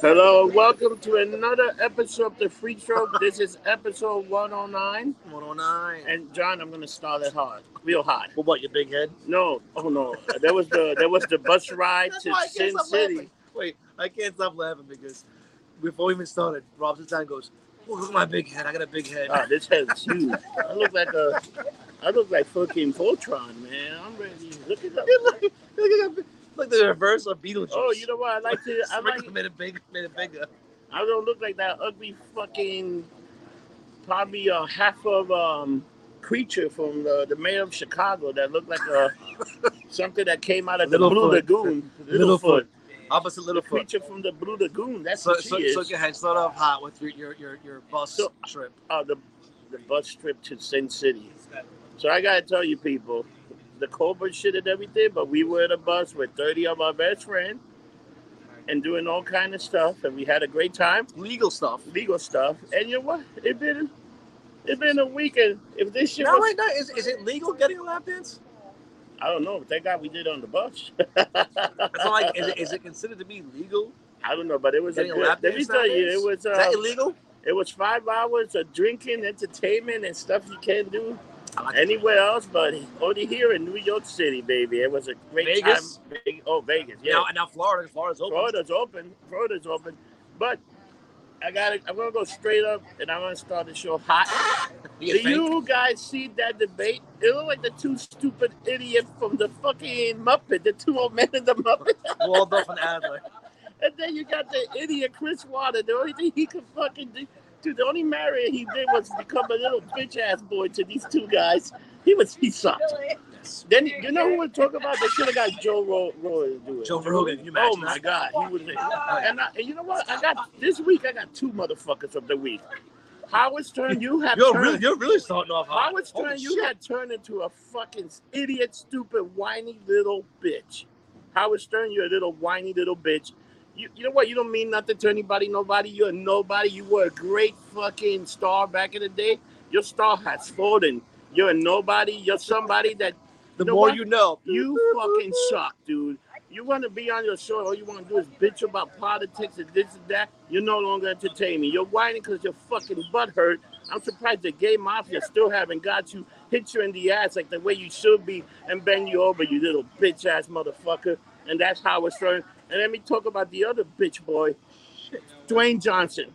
Hello, welcome to another episode of the Free Show. This is episode 109. 109. And John, I'm gonna start it hard, real hard. Well, what, your big head? No, oh no, That was the that was the bus ride That's to why I can't Sin stop City. laughing. Wait, I can't stop laughing because before we even started, Rob Zidane goes, oh, look at my big head. I got a big head. Oh, this head's huge. I look like a, I look like fucking Voltron, man. I'm ready. Look at that. look, look at that. Like the reverse of Beetlejuice. Oh, you know what? I like to. I like. Sprinkle made it bigger. made it bigger. I don't look like that ugly fucking, probably a half of um creature from the, the mayor of Chicago that looked like a something that came out of the Littlefoot. Blue Lagoon. Littlefoot. Opposite The Littlefoot. creature from the Blue Lagoon. That's So, what she so, is. so go ahead, start off hot with your your your, your bus So- trip. uh, the the bus trip to Sin City. So I gotta tell you people, the Cobra shit and everything, but we were in a bus with 30 of our best friends and doing all kind of stuff, and we had a great time, Legal stuff. legal stuff. And you know what? It been it been a weekend. If this shit No, was, wait, no. Is, is it legal getting a lap dance? I don't know. But Thank God we did on the bus. Not like, is it, is it considered to be legal? I don't know, but it was a Getting a good. lap Let me dance tell you, it was Is that uh, illegal? it was five hours of drinking, entertainment, and stuff you can't do anywhere else but only here in New York City, baby. It was a great Vegas? time. Oh, Vegas, yeah. Now, now Florida, Florida's open. Florida's open. Florida's open. But I got to I'm gonna go straight up and I'm gonna start the show hot. You Do you guys see that debate? It looked like the two stupid idiots from the fucking Muppet, the two old men in the Muppet. Waldorf and Adler. And then you got the idiot Chris Wallace. The only thing he could fucking do, dude, the only marriage he did was become a little bitch ass boy to these two guys. He was he sucked. Then you know who would talk about? They should have got Joe Ro- Rogan to do it. Joe Rogan, can you Oh my? God, he was. And, I, and you know what? I got this week. I got two motherfuckers of the week. Howard Stern, you have You're turned. really, you're really starting off hot. Howard Stern, Holy you shit. had turned into a fucking idiot, stupid, whiny little bitch. Howard Stern, you're a little whiny little bitch. You, you know what? You don't mean nothing to anybody, nobody. You're a nobody. You were a great fucking star back in the day. Your star has fallen. You're a nobody. You're somebody that The know more what? you know. you fucking suck, dude. You want to be on your show, all you want to do is bitch about politics and this and that. You're no longer entertaining. You're whining because your fucking butt hurt. I'm surprised the gay mafia still haven't got you, hit you in the ass like the way you should be, and bend you over, you little bitch ass motherfucker. And that's how it's turned. And let me talk about the other bitch boy, Dwayne Johnson.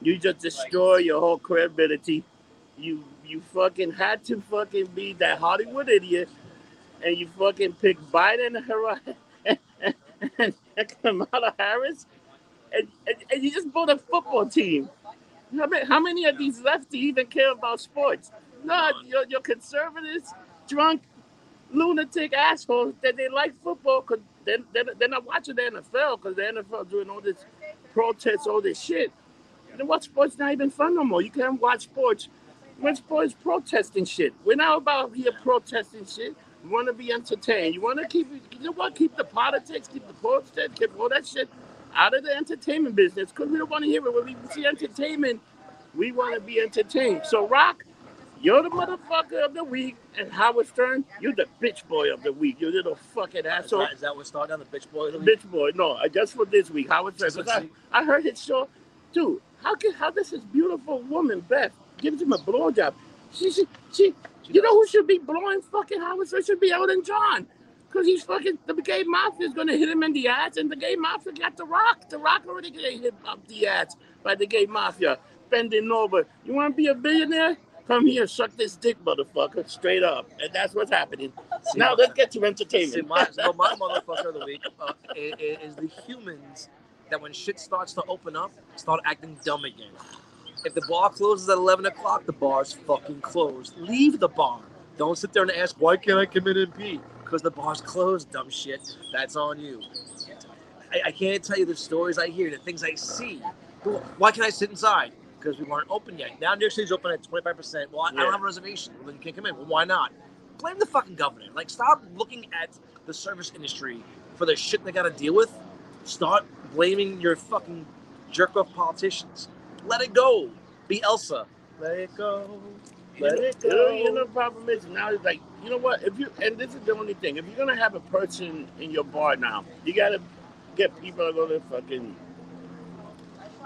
You just destroy your whole credibility. You you fucking had to fucking be that Hollywood idiot and you fucking pick Biden and, and, Kamala Harris, and, and, and you just built a football team. How many, how many of these lefties even care about sports? No, you're, you're conservatives, drunk, lunatic assholes that they like football because they're, they're, they're not watching the NFL because the NFL doing all this protests, all this shit. Know what? Sports not even fun no more. You can't watch sports when sports protesting shit. We're not about here protesting shit. You want to be entertained. You want to keep, you know what? Keep the politics, keep the protest, keep all that shit out of the entertainment business because we don't want to hear it. When we see entertainment, we want to be entertained. So, Rock, you're the motherfucker of the week, and Howard Stern, you're the bitch boy of the week. You little fucking Is asshole. that, is that what started on the bitch boy? of the week? Bitch boy, no, uh, just for this week. Howard Stern. 'cause I, I heard his show, dude. How can how does this beautiful woman Beth gives him a blowjob? She she she. You know who should be blowing fucking Howard Stern? Should be Elton John. Because he's fucking, the gay mafia is going to hit him in the ass, and the gay mafia got The Rock. The Rock already getting hit up the ass by the gay mafia, bending over. You want to be a billionaire? Come here, suck this dick, motherfucker, straight up. And that's what's happening. See, now let's get to See, entertainment. my, so my motherfucker of the week uh, is, is the humans that when shit starts to open up, start acting dumb again. If the bar closes at 11 o'clock, the bar's fucking closed. Leave the bar. Don't sit there and ask, why can't I come in and pee? Because the bar's closed, dumb shit. That's on you. I, I can't tell you the stories I hear, the things I see. Why can't I sit inside? Because we weren't open yet. Now New York City's open at 25%. Well, I, I don't have a reservation. Well, then you can't come in. Well, why not? Blame the fucking governor. Like, stop looking at the service industry for the shit they got to deal with. Start blaming your fucking jerk off politicians. Let it go. Be Elsa. Let it go. Let it You know, go. you know, the problem is now it's like, you know what? If you and this is the only thing, if you're gonna have a person in your bar now, you gotta get people to go to fucking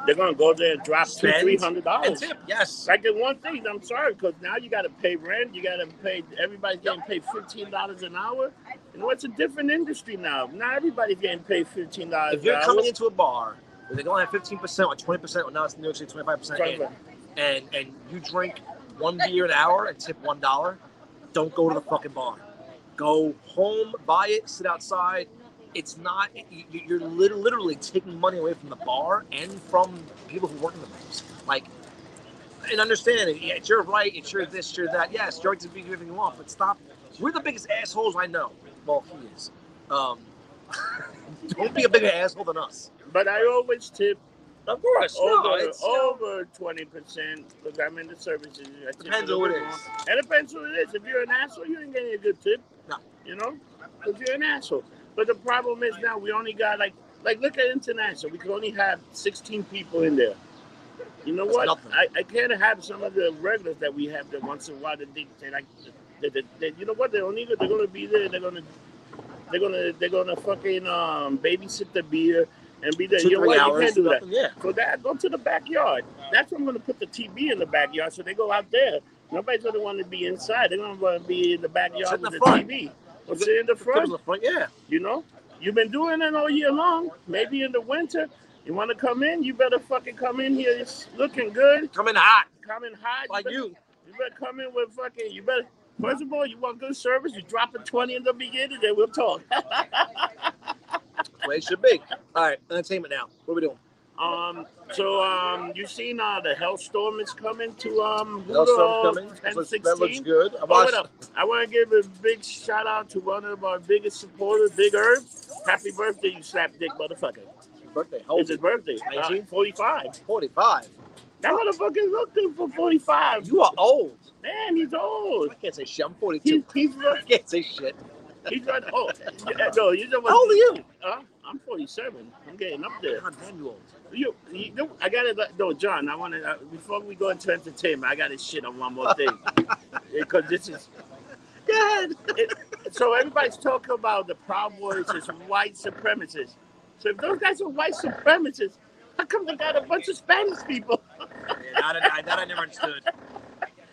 they're gonna go there and drop two, three hundred dollars. yes. Like in one thing, I'm sorry, because now you got to pay rent. You got to pay. Everybody's getting paid fifteen dollars an hour. You know, it's a different industry now. Not everybody's getting paid fifteen dollars If you're coming into a bar where they only have 15% or 20%, or now it's New York City 25% and and you drink one beer an hour and tip one dollar, don't go to the fucking bar. Go home, buy it, sit outside. It's not. you- You're literally taking money away from the bar and from people who work in the bars. Like, and understand it. Yeah, it's your right. It's your this. You're that. Yes, your right to be everything you want, but stop. We're the biggest assholes I know. Well, he is. Um, don't be a bigger asshole than us. But I always tip Of course. over no, it's, you know, over twenty percent because I'm in the services. I Depends who it little It depends who it is. If you're an asshole, you ain't getting a good tip. No. You know, because you're an asshole. But the problem is now we only got like like look at international. We can only have 16 people in there. You know what? I, I can't have some of the regulars that we have that once in a while that they, they like. They, they, they, you know what? They're only they're gonna be there. They're gonna they're gonna they're gonna fucking um babysit the beer and be there. two, You know what? You hours, can't do that. Yeah. For that, go to the backyard. That's where I'm going to put the TV in the backyard, so they go out there. Nobody's going to want to be inside. They're going to want to be in the backyard with the the. TV. Or sit in the front. the front, yeah. You know, you've been doing it all year long. Maybe in the winter, you want to come in. You better fucking come in here. It's looking good. Coming hot, Coming hot. like better, you. You better come in with fucking. You better. First of all, you want good service. You drop a twenty in the beginning, then we'll talk. The way it should be. All right, entertainment now. What are we doing? Um. So um, you seen uh the Hellstorm is coming to um Hellstorm Hooter, coming. uh, That looks, that looks 16? good. I Oh, watched. wait up. I want to give a big shout out to one of our biggest supporters, Big Herb. Happy birthday, you slap dick motherfucker. birthday. How old It's his birthday. Uh, 19? 45. 45. That motherfucker look good for 45. You are old. Man, he's old. I can't say shit. I'm 42. he's, I can't say shit. he's right. Oh, yeah, no, you know what? How old are you? Huh? I'm 47. I'm getting up there. God damn, you old. You, you know, I got to, no, John, I want to, uh, before we go into entertainment, I got to shit on one more thing. Because this is, Go ahead. so everybody's talking about the Proud Boys as white supremacists. So if those guys are white supremacists, how come they got a bunch of Spanish people? Yeah, that, I, that I never understood.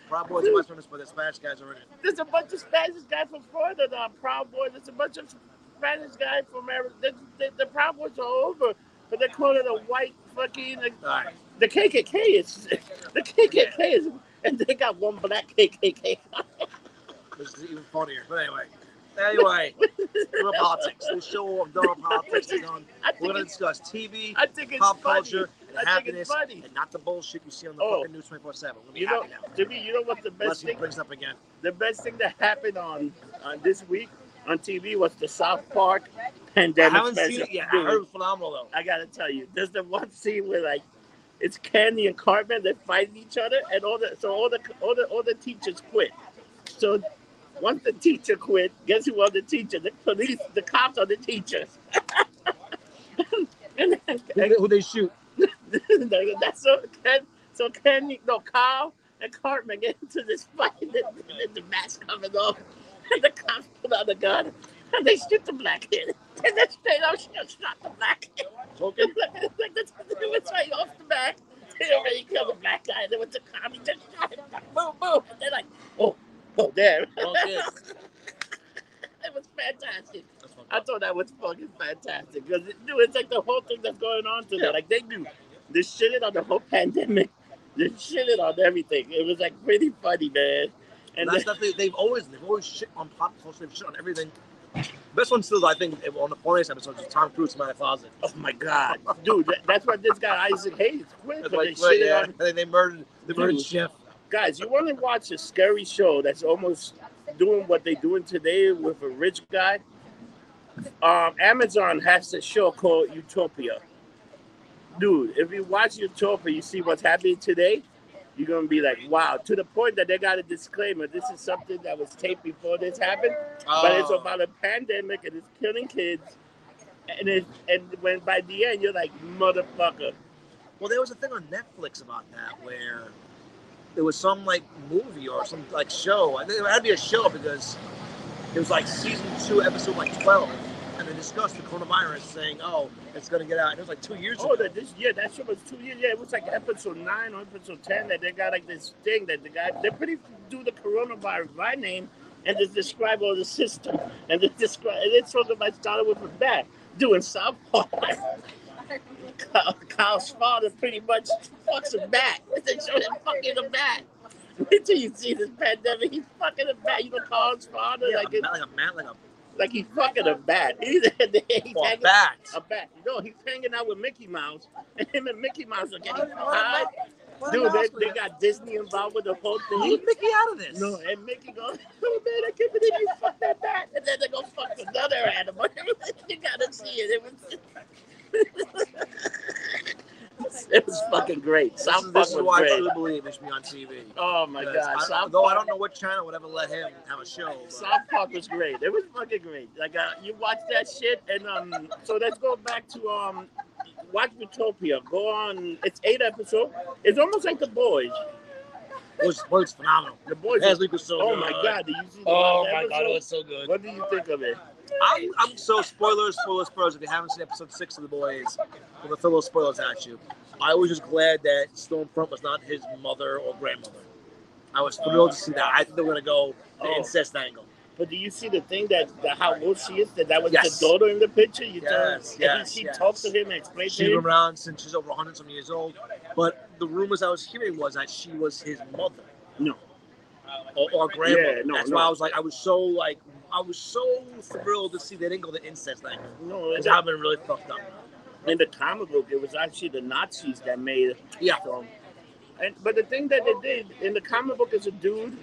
Proud Boys are West Memphis, but the Spanish guys are in it. There's a bunch of Spanish guys from Florida that are Proud Boys. There's a bunch of Spanish guys from America. The, the, the Proud Boys are over, but they call it a white fucking. Right. the KKK is the KKK is, and they got one black KKK. This is even funnier. But anyway. Anyway, we're politics. This show of dumb politics is on. We're going to discuss TV, I think it's pop funny. culture, and I happiness, and not the bullshit you see on the Oh. fucking news 24 7. We're be You know, happy now. to me, you know what the best he thing, brings up again. the best thing that happened on on this week on TV was the South Park pandemic I haven't special. seen it yet. I heard it was phenomenal, though. I gotta tell you, there's the one scene where like it's Kenny and Cartman that fighting each other, and all the so all the all the all the teachers quit. So once the teacher quit, guess who was the teacher? The police, the cops are the teachers. and, and, Who, they- who they shoot? that's so Ken, so Kenny, no Kyle and Cartman get into this fight, and, then- and the mask coming off, and the cops pull out the gun, and they shoot the black kid, and straight up shot shot the black kid. It's like, the, it was right off the back. They already killed the black guy, then went to he just shot him, boom, boom, and they're like, oh, oh, there. Okay. it was fantastic. I thought that was fucking fantastic because it, dude, it's like the whole thing that's going on today. Yeah. Like they do, they shitted on the whole pandemic, they shitted on everything. It was like pretty funny, man. And And that's then, they, they've always they've always shit on pop culture. They've shit on everything. Best one still, I think, on the funniest episode is Tom Cruise in my closet. oh my god, dude, that, that's what this guy Isaac Hayes quit That's because they right, yeah. on. Think they murdered they murdered Dude. Chef. Guys, you want to watch a scary show that's almost doing what they're doing today with a rich guy? Um, Amazon has a show called Utopia. Dude, if you watch Utopia, you see what's happening today. You're gonna be like, wow, to the point that they got a disclaimer. This is something that was taped before this happened, but it's Oh. about a pandemic and it's killing kids. And it, and when by the end you're like, motherfucker. Well, there was a thing on Netflix about that where there was some like movie or some like show. I think it had to be a show because it was like season two, episode like twelve, discussed the coronavirus, saying, "Oh, it's gonna get out." And it was like two years Oh, ago. that this yeah, that shit was two years. Yeah, it was like episode nine or episode ten that they got like this thing that the guy they pretty do the coronavirus by name and just describe all the system and just describe and it's sort of started with a bat doing South Park. Kyle, Kyle's father pretty much fucks a bat. They show him fucking a bat. Till you see this pandemic. He's fucking a bat. You know Kyle's father Yeah, like a it, like a man, like a, like he's fucking a bat. He's, he's oh, a hanging- bat. a bat. You know, he's hanging out with Mickey Mouse, and him and Mickey Mouse are getting What- what high. what Dude, they, they got Disney involved with the whole Leave thing. Mickey out of this. No, and Mickey goes, oh man, I can't believe you fucked that bat. And then they go fuck another animal. you gotta see it. It was, it was fucking great. This South is, Park this is was why I truly believe it should be on TV. Oh my Because god, I, South though I don't know what channel would ever let him have a show. But South Park was great. It was fucking great. Like uh, you watch that shit, and um, so let's go back to um, watch Utopia. Go on. It's eight episodes. It's almost like The Boys. it was, was phenomenal. The Boys. Last week was so oh good. my god! Did you see the Oh last my god, it was so good. What do you think of it? I'm, I'm so spoilers, spoilers, spoilers. If you haven't seen episode six of The Boys, I'm gonna throw those spoilers at you. I was just glad that Stormfront was not his mother or grandmother. I was thrilled to see that. I think they were gonna go the Oh. incest angle. But do you see the thing that, that how old she is? That that was Yes. the daughter in the picture. You Yes, tell, yes, she yes. talked to him and explained She's been around since she's over 100 some years old. But the rumors I was hearing was that she was his mother No, or, or grandmother. Yeah, no, That's no. why I was like, I was so like, I was so thrilled to see they didn't go the incest thing. no. In I've been really fucked up. in the comic book, it was actually the Nazis that made it. Yeah. And but the thing that they did in the comic book is a dude,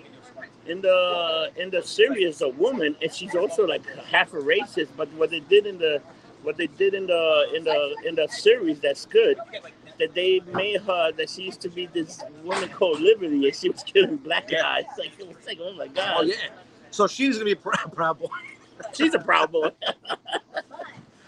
in the in the series a woman, and she's also like half a racist. But what they did in the what they did in the in the in the series that's good. That they made her that she used to be this woman called Liberty, and she was killing black Yeah. guys. Like it was like, oh my oh, god, Oh yeah. So she's gonna be a proud, proud boy. she's a proud boy.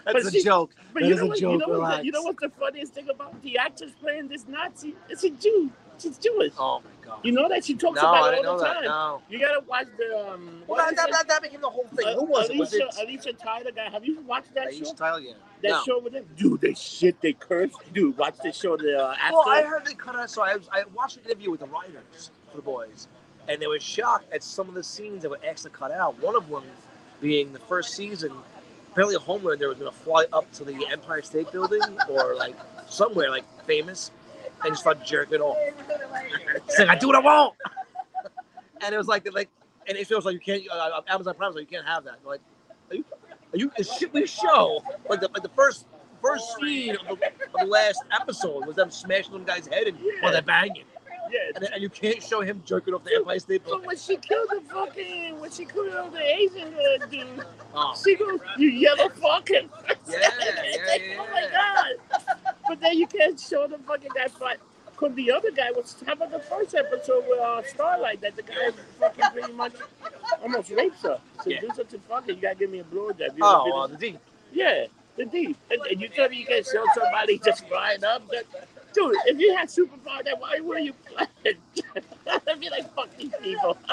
That's But a she- joke. But That you know, a what, joke, you, know what you know what's the funniest thing about the actress playing this Nazi? It's a Jew. She's Jewish. Oh my god. You know that she talks no, about I it didn't all know the that. time. No. You gotta watch the um. Well, what that, is that, it? that, that became the whole thing. Uh, Who was it? Was Alicia, it Alicia Tyler guy. Have you watched that Alicia show? Tyler? Yeah. That no. show with them? Dude, they shit, they curse. Dude, watch the show. The uh, after. Well, I heard they cut out. So I, was, I watched an interview with the writers for the boys, and they were shocked at some of the scenes that were actually cut out. One of them being the first season. Apparently, Homelander was going to fly up to the Empire State Building or like somewhere like famous, and just start jerking off. Saying, "I do what I want," and it was like, like, and it feels like you can't. Uh, Amazon Prime, like you can't have that. Like, are you? Are you? The shit we show, like the like the first first scene of the, of the last episode was them smashing them guy's head and while they're banging, yeah. and, and you can't show him jerking off the Empire State But Building. when she killed the fucking, when she killed the Asian uh, dude, Oh, she goes, "You yellow fucking." Yeah, yeah, yeah. Oh my god! But then you can't show the fucking guy fight. Cause the other guy was how about the first episode with uh, Starlight that the guy fucking pretty much almost rapes her. Yeah. Seduce her to fucking. You gotta give me a blowjob. You oh, uh, the deep. yeah, the deep. And, and you tell me you can't show somebody just flying up. That, dude, if you had superpower, then why were you playing? I'd be like, fuck these people.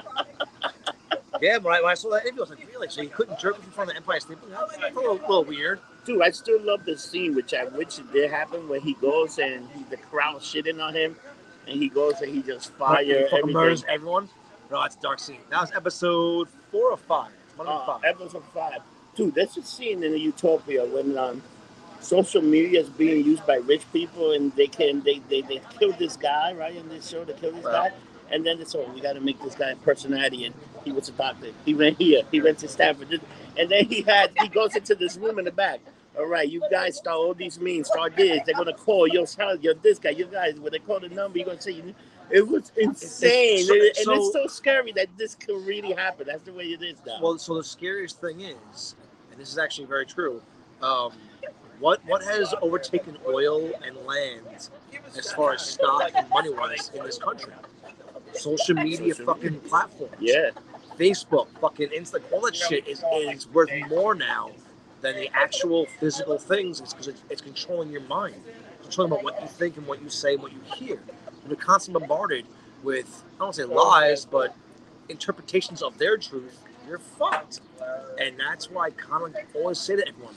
Yeah, right. When I saw that interview, I was like, really? So you couldn't jerk in front of the Empire State Building? That's a little, little weird. Dude, I still love the scene, which I it did happen, where he goes and he, the crowd shitting on him, and he goes and he just fire He murders everyone. No, that's a dark scene. That was episode four or five. One Uh, five. episode five. Dude, that's a scene in the Utopia when um, social media is being used by rich people and they can they, they, they kill this guy, right? In this show, they kill this Wow. guy. And then it's oh, we gotta make this guy a personality and he was a doctor. He went here, he went to Stanford. And then he had he goes into this room in the back. All right, you guys start all these means, start this. They're gonna call your child, your this guy, you guys. When they call the number, you're gonna say it was insane, so- and, so- it's so scary that this could really happen. That's the way it is now. Well, so the scariest thing is, and this is actually very true, um, what what has overtaken oil and land as far as stock and money wise in this country? Social media Social fucking platforms. yeah. Facebook, fucking Insta, all that shit is, is worth more now than the actual physical things is because it's, it's controlling your mind. It's controlling about what you think and what you say and what you hear. You're constantly bombarded with, I don't say lies, but interpretations of their truth. You're fucked. And that's why I kind of always say to everyone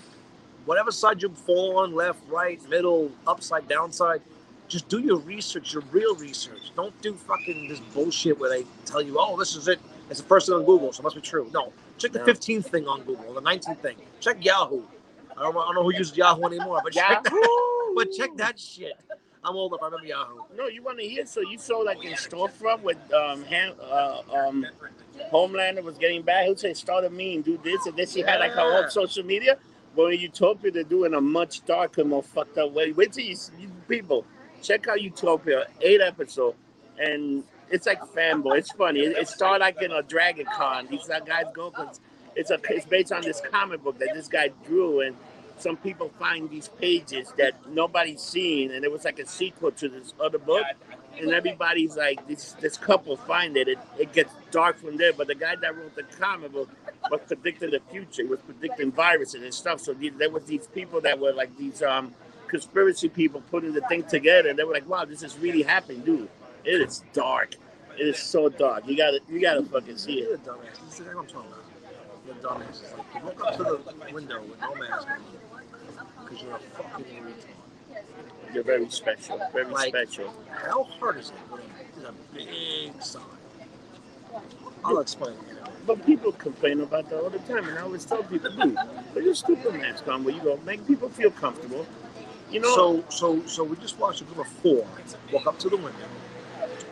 whatever side you fall on, left, right, middle, upside, downside, just do your research, your real research. Don't do fucking this bullshit where they tell you, oh, this is it. It's the first thing on Google, so it must be true. No, check the 15th thing on Google, the 19th thing. Check Yahoo. I don't, I don't know who uses Yahoo anymore, but check that, but check that shit. I'm old enough. I remember Yahoo. No, you want to hear? So you saw like in Stormfront with um, uh, um, Homelander was getting back. He'll say, "Start a meme, do this," and then she had like her own social media. But in Utopia, they're doing a much darker, more fucked up way. Wait till you, see- you people check out Utopia, eight episode, and it's like fanboy. It's funny. It, it started like in a Dragon Con. These guys go because it's a it's based on this comic book that this guy drew, and some people find these pages that nobody's seen, and it was like a sequel to this other book. And everybody's like, this this couple find it. It, it gets dark from there. But the guy that wrote the comic book was predicting the future. He was predicting viruses and stuff. So these, there was these people that were like these um conspiracy people putting the thing together. And they were like, wow, this is really happening, dude. It is dark. It is so dark. You gotta you gotta fucking see You're it. a dumbass. This is what I'm talking about. You're a dumbass. It's like you walk up to the window with no mask on because you're a fucking retard. You're very special. Very Like- special. How hard is it when it's a big sign? I'll explain it. But people complain about that all the time, and I always tell people, dude, put your stupid mask on where you go, make people feel comfortable. You know, So, so, so we just watched a group of four walk up to the window,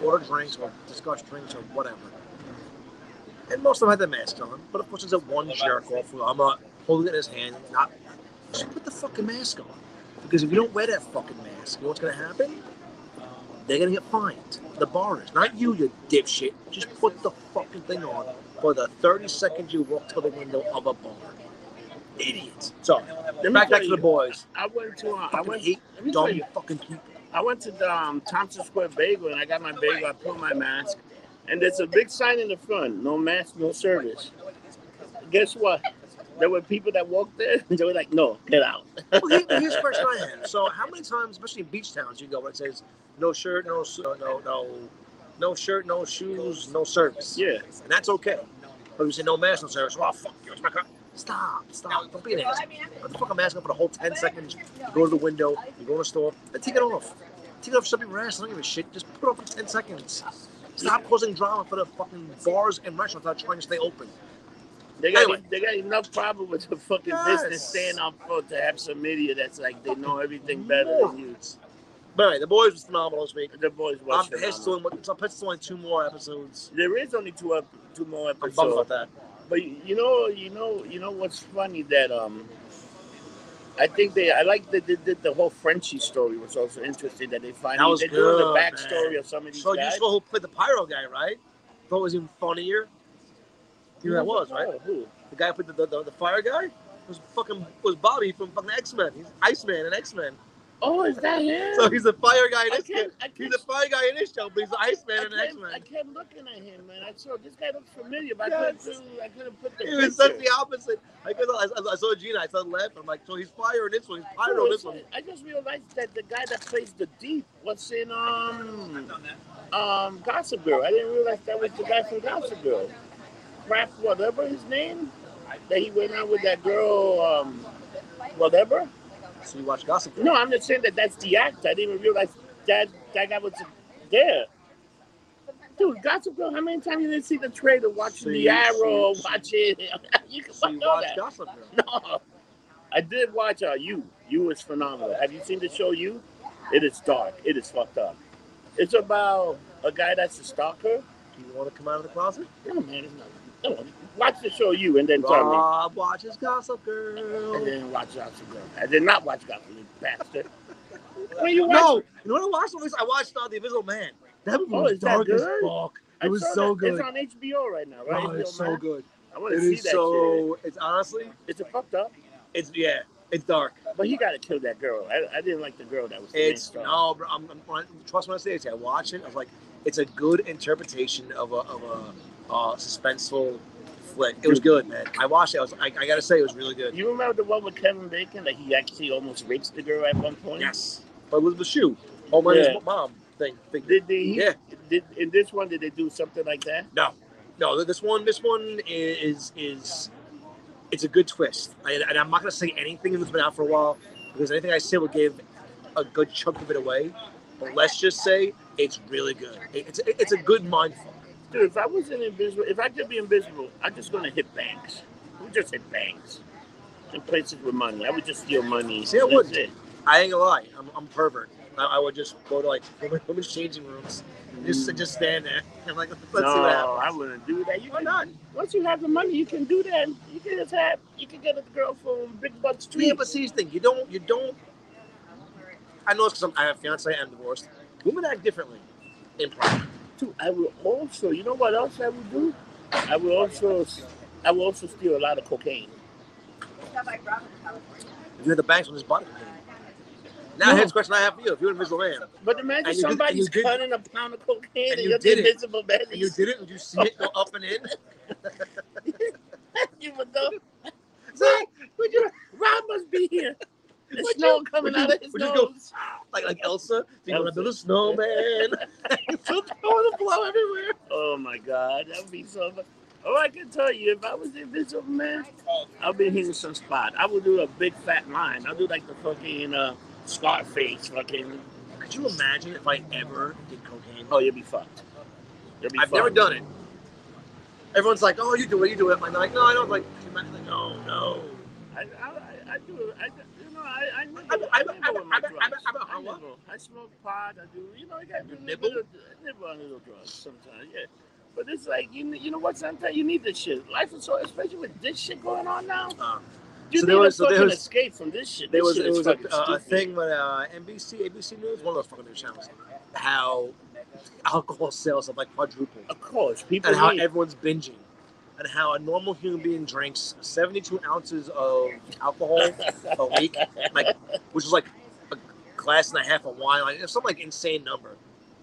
order drinks or discuss drinks or whatever. And most of them had their masks on, but of course there's that one jerk off who I'm not holding it in his hand, not just put the fucking mask on. Because if you don't wear that fucking mask, you know what's gonna happen? They're gonna get fined. The bar is not you, you dipshit. Just put the fucking thing on for the 30 seconds you walk to the window of a bar. Idiots. Me Back back to the boys. I went to, uh, I went, hate let me tell dumb you, fucking people. I went to the um, Tompkins Square Bagel, and I got my bagel. I put my mask, and there's a big sign in the front: no mask, no service. Guess what? There were people that walked there. And they were like, "No, get out." Well, here- here's the question I have. So, how many times, especially in beach towns, you go where it says no shirt, no no no no shirt, no shoes, no service, yeah, and that's okay. But you say no mask, no service. Well, fuck you. It's my car. Stop, stop. Don't be an ass. Put the fucking mask on for the whole 10 seconds. You go to the window, you go in the store, then take it off. Take it off for something rest. I don't give a shit. Just put it on for 10 seconds. Stop causing drama for the fucking bars and restaurants that are trying to stay open. they got Anyway. they got enough problem with the fucking Yes. business staying up front to have some idiot that's like they know everything better than you. But anyway, the boys was phenomenal this week. The boys I'm watch pissed to him. I'm pissed to only two more episodes. There is only two ep- two more I'm bummed about that. But you know, you know, you know what's funny that um, I think they I like that they did the whole Frenchie story was also interesting that they find That was they're doing the good, backstory man. of some of these So you saw who played the pyro guy, right? Thought it was even funnier. Who that was, right? Who? The guy who played the, the, the fire guy was fucking was Bobby from fucking X Men. He's Iceman in X Men. Oh, is that him? So he's a fire guy in this. can't, Show. I He's can't, fire guy in this show, but he's the I Iceman in X kept, I kept looking at him, man. I saw this guy looks familiar, but Yes. I, couldn't, I couldn't put the It was such the opposite. I, could, I, I saw Gina. I saw left. I'm like, so he's fire in this one. He's pyro in this one. I just realized that the guy that plays the Deep was in um um Gossip Girl. I didn't realize that was the guy from Gossip Girl. Crap, whatever his name, that he went out with that girl, um, whatever. So you watch Gossip Girl? No, I'm just saying that that's the act. I didn't even realize that that guy was there. Dude, Gossip Girl. How many times you didn't see the trailer, watching So the you- Arrow, so- watching? you can So you watch that. Gossip Girl? No, I did watch uh, You. You is phenomenal. Have you seen the show You? It is dark. It is fucked up. It's about a guy that's a stalker. Do you want to come out of the closet? No, man, it's not. No, watch the show You and then tell me. Rob watches Gossip Girl. And then watch Gossip Girl. I did not watch Gossip Girl, bastard. When you watch, No, you know what I watched? At least I watched uh, The Invisible Man. That movie Oh, was dark as fuck. I It was so that. good. It's on HBO right now, right? Oh, it's HBO so good. I want to see that shit. so. It's honestly, It's a fucked up, it's yeah, it's dark. but he got to kill that girl. I, I didn't like the girl that was It's no, bro. I'm, I'm, trust when I say it. I watch it. I was like, it's a good interpretation of a of a uh, suspenseful flick. It was good, man. I watched it. I was. I, I gotta say, it was really good. You remember the one with Kevin Bacon that he actually almost rapes the girl at one point? Yes, but Elizabeth Shue, Homelander's Yeah. mom thing. thing. Did they? Yeah. Did in this one? Did they do something like that? No, no. This one, this one is is it's a good twist. I, and I'm not to say anything that's been out for a while because anything I say will give a good chunk of it away. But let's just say it's really good. It- It's it's a good mind fuck. Dude, if I wasn't invisible, if I could be invisible, I'm just gonna hit banks. I would just hit banks. In places with money. I would just steal money. See, I wouldn't. it. I ain't gonna lie. I'm, I'm a pervert. I, I would just go to like women's changing rooms, and just just stand there. I'm like, let's no, see what happens. I wouldn't do that. You Why can, not? Once you have the money, you can do that. You can just have. You can get a girl from Big Butt Street. Yeah, but see, thing. You don't. You don't. I know it's because I have a fiance and divorced. Women act differently in private. I will also. You know what else I will do? I will also. I will also steal a lot of cocaine. You had the banks on his body. Now, No. here's the question I have for you: If you're invisible man But imagine And somebody's and did- cutting a pound of cocaine and and, you you're did the invisible man. and you did it, would you see it go up and in? you would know. Say, would you? Rob must be here. The Would snow you- coming would out of his would you go- nose. Like like Elsa? Do you want to Elsa. build a snowman? so throwing a blow everywhere. Oh my God, that would be so fun. Oh, I can tell you, if I was the invisible man, I'll be hitting some spot. I would do a big fat line. I'll do like the fucking uh, Scarface, fucking. Could you imagine if I ever did cocaine? Oh, you'd be fucked. You'll be I've fucked. never done it. Everyone's like, "Oh, you do it, you do it." I'm like, "No, I don't." Like, I'm like, "No, no." I, I, I, I do it. I, you know, I, I nibble, I'm- I, I'm- nibble I'm- with my I'm- drugs. I'm- I'm- I I'm. I smoke pot. I do. You know, I got to do a You little nibble? bit of I nibble on little drugs sometimes. Yeah. But it's like you, you know what? Sometimes you need this shit. Life is so, especially with this shit going on now. Uh, You So need there was- a so there was- escape from this shit. there This was shit it is was a, fucking a, a thing with uh, NBC, ABC News, one of those fucking news channels, how alcohol sales have like quadrupled, Of course, people and how need. everyone's binging, and how a normal human being drinks 72 ounces of alcohol a week, like which is like a glass and a half of wine, like some like insane number.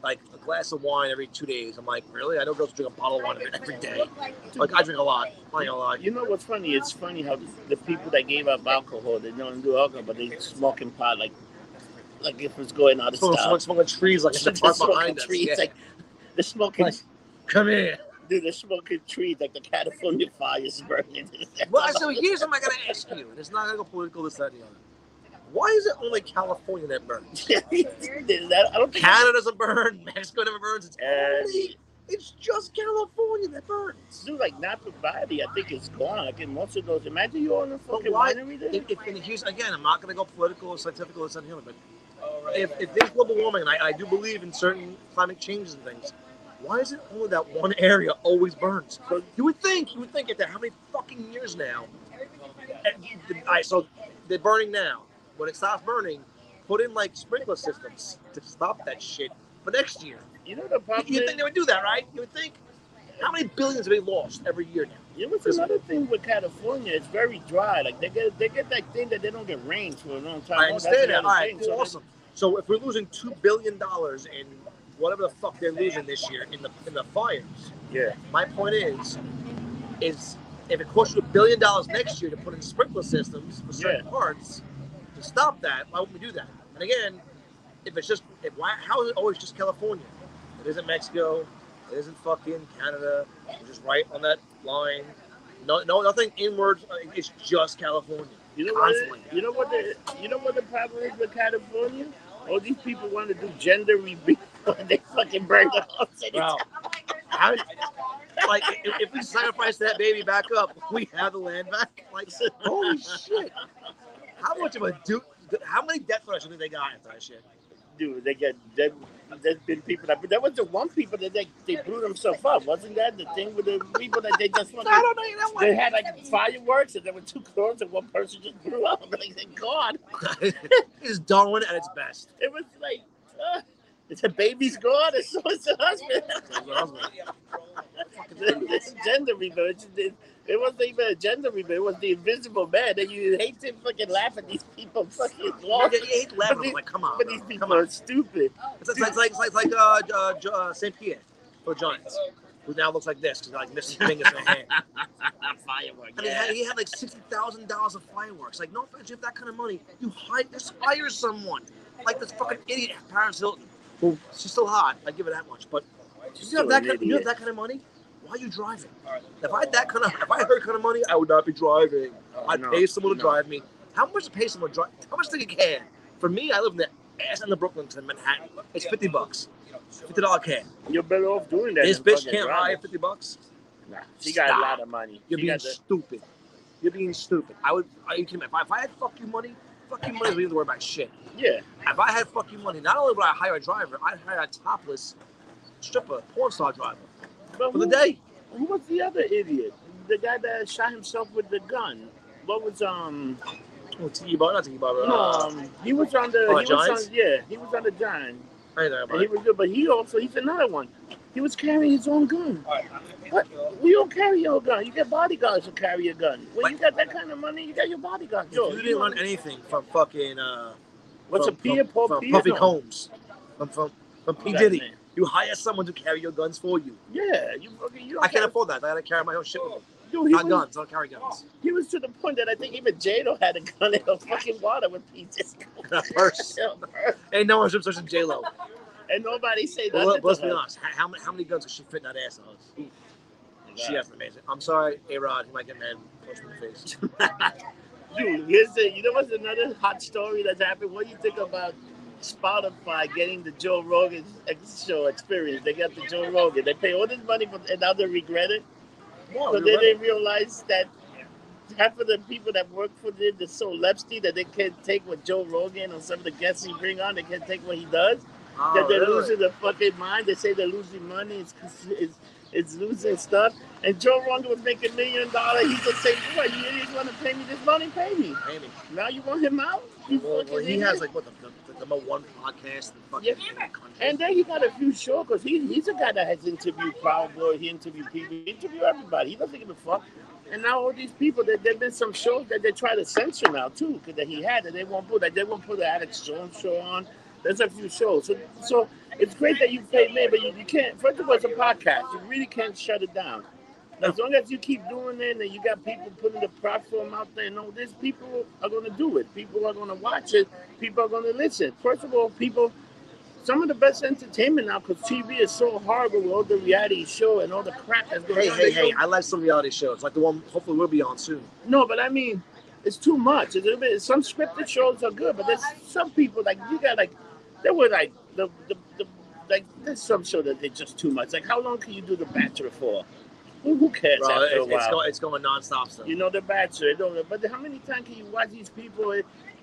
Like a glass of wine every two days. I'm like, really? I know girls drink a bottle of wine every- day. Like I drink a lot. I'm not. You know what's funny? It's funny how the, people that gave up alcohol, they don't do alcohol, but they smoking pot like, like if it's going out of Smoking, style. smoking, smoking trees like in the park behind us. trees, Yeah. like they're smoking. Like, Come here. Dude, they're smoking trees like the California fires burning. Well, so here's what I'm gonna ask you, and it's not gonna go political, this, that, the other. Why is it only California that burns? That- I don't think. Canada doesn't burn, Mexico never burns. It's only, it's just California that burns. Dude, like Napa Valley, I think it's gone. Like in most of those, imagine you own a fucking why- winery there. If, if, and here's again, I'm not gonna go political or scientific or something, but if, if there's global warming, and I, I do believe in certain climate changes and things, why is it only that one area always burns? You would think, you would think after how many fucking years now? the- All right, so they're burning now. When it stops burning, put in like sprinkler systems to stop that shit for next year. You know the problem. you think they would do that, right? You would think. How many billions have they lost every year now? You know what's another thing with California? It's very dry. Like they get they get that thing that they don't get rain for a long time. I Oh, understand that. All right, thing. So awesome. So if we're losing two billion dollars in whatever the fuck they're losing this year in the in the fires, Yeah. my point is, is if it costs you a billion dollars next year to put in sprinkler systems for certain parts to stop that, why wouldn't we do that? And again, if it's just if why how is it always just California? It isn't Mexico. It isn't fucking Canada. We're just right on that line. No, no, nothing inwards. It's just California. You know what? Constantly. You know what? The, you know what the problem is with California? All these people want to do gender reveal. And they fucking burn the house. Bro, how, like if, if we sacrifice that baby back up, we have the land back. Like, holy shit! How much of a dude? How many death threats do they got after that shit? Dude, they get there, there's been people that but that was the one people that they, they blew themselves up. Wasn't that the thing with the people that they just I don't know. That they one. had like fireworks and there were two clones and one person just blew up. Like thank God. is Darwin at its best. It was like uh, it's a baby's gone and so is the husband. this gender reveal. It, it, it wasn't even a gender reveal. It was the invisible man. And you hate to fucking laugh at these people fucking You walk. hate laughing. Like, come on, But these people are stupid. It's, it's like, it's like, it's like, it's like uh, uh, uh, St. Pierre for Giants, who now looks like this because like missing fingers in hand. Firework. I mean, Yeah. he had like sixty thousand dollars of fireworks. Like, no offense, you have that kind of money, you hire, just hire someone. Like this fucking idiot Paris Hilton, who she's still hot. I give her that much. But you have that kind, you have that kind of money. why are you driving? If I had that kind of, if I had her kind of money, I would not be driving. Oh, I'd No, pay someone to drive me. How much to pay someone to drive? How much do you can? For me, I live in the ass end of Brooklyn to Manhattan. It's fifty bucks, fifty dollar can. You're better off doing that. This bitch can't buy driving. fifty bucks. Nah, she got Stop. a lot of money. You're she being got the, stupid. You're being stupid. I would. Are you kidding me? If I, if I had fuck you money, fuck you money, we didn't have to worry about shit. yeah. If I had fucking money, not only would I hire a driver, I'd hire a topless stripper, porn star driver But for the who- day. Who was the other idiot? The guy that shot himself with the gun. What was um? Oh, Tiki Bar, not Tiki Bar. No, Uh, um, he was on the. Oh, he was on, yeah, he was on the Giant, I know and he was good. But he also he's another one. He was carrying his own gun. What? We don't carry your gun. You get bodyguards to carry your gun. When you got that kind of money, you got your bodyguards. Yo, you didn't learn anything from fucking uh, What's from, a Pierre from, Paul from Pierre? Puffy. Combs, from from, from P That Diddy, you hire someone to carry your guns for you. Yeah, you. You I can't afford that. I gotta carry my own shit with me. Dude, he Not was, guns. I don't carry guns. He was to the point that I think even J Lo had a gun in a fucking water with pieces. Purse. Ain't no one should searching J Lo. And nobody say Well, nothing. let- let's be honest. How, how many how many guns does she fit in that ass of hers? She has amazing. I'm sorry, A Rod. He might get mad. Punch me in the face. Dude, here's the, you know what's another hot story that's happened? What do you think about Spotify getting the Joe Rogan show experience? They got the Joe Rogan. They pay all this money for, and now they regret it. No, But then they realize that half of the people that work for them are so lepsty that they can't take what Joe Rogan or some of the guests he bring on. They can't take what he does. Oh, that they're losing their fucking mind. They say they're losing money. It's it's, it's losing stuff. And Joe Rogan was making a million dollars. He just say, "What you idiots want to pay me this money? Pay me." Maybe. Now you want him out? You Well, fucking well, he idiot. has like what the, the, the number one podcast in the fucking Yeah. country. And then he got a few shows because he, he's a guy that has interviewed Proud Boy, he interviewed people, he interviewed everybody. He doesn't give a fuck. And now all these people, that there have been some shows that they try to censor now too, that he had that they won't put, like they won't put the Alex Jones show on. There's a few shows, so so it's great that you pay me, but you, you can't. First of all, it's a podcast. You really can't shut it down. As long as you keep doing it and you got people putting the platform out there, no, this people are going to do it. People are going to watch it. People are going to listen. First of all, people some of the best entertainment now because TV is so horrible with all the reality show and all the crap that's going Hey, on. hey, hey! don't- I like some reality shows, like the one hopefully we'll be on soon. No, but I mean, it's too much. It's a little bit. Some scripted shows are good, but there's some people like you got like there were like the the, the like there's some show that they're just too much. Like how long can you do The Bachelor for? Who, who cares Bro, after it's, a it's, while? going, it's going nonstop still. You know The Bachelor. it but how many times can you watch these people?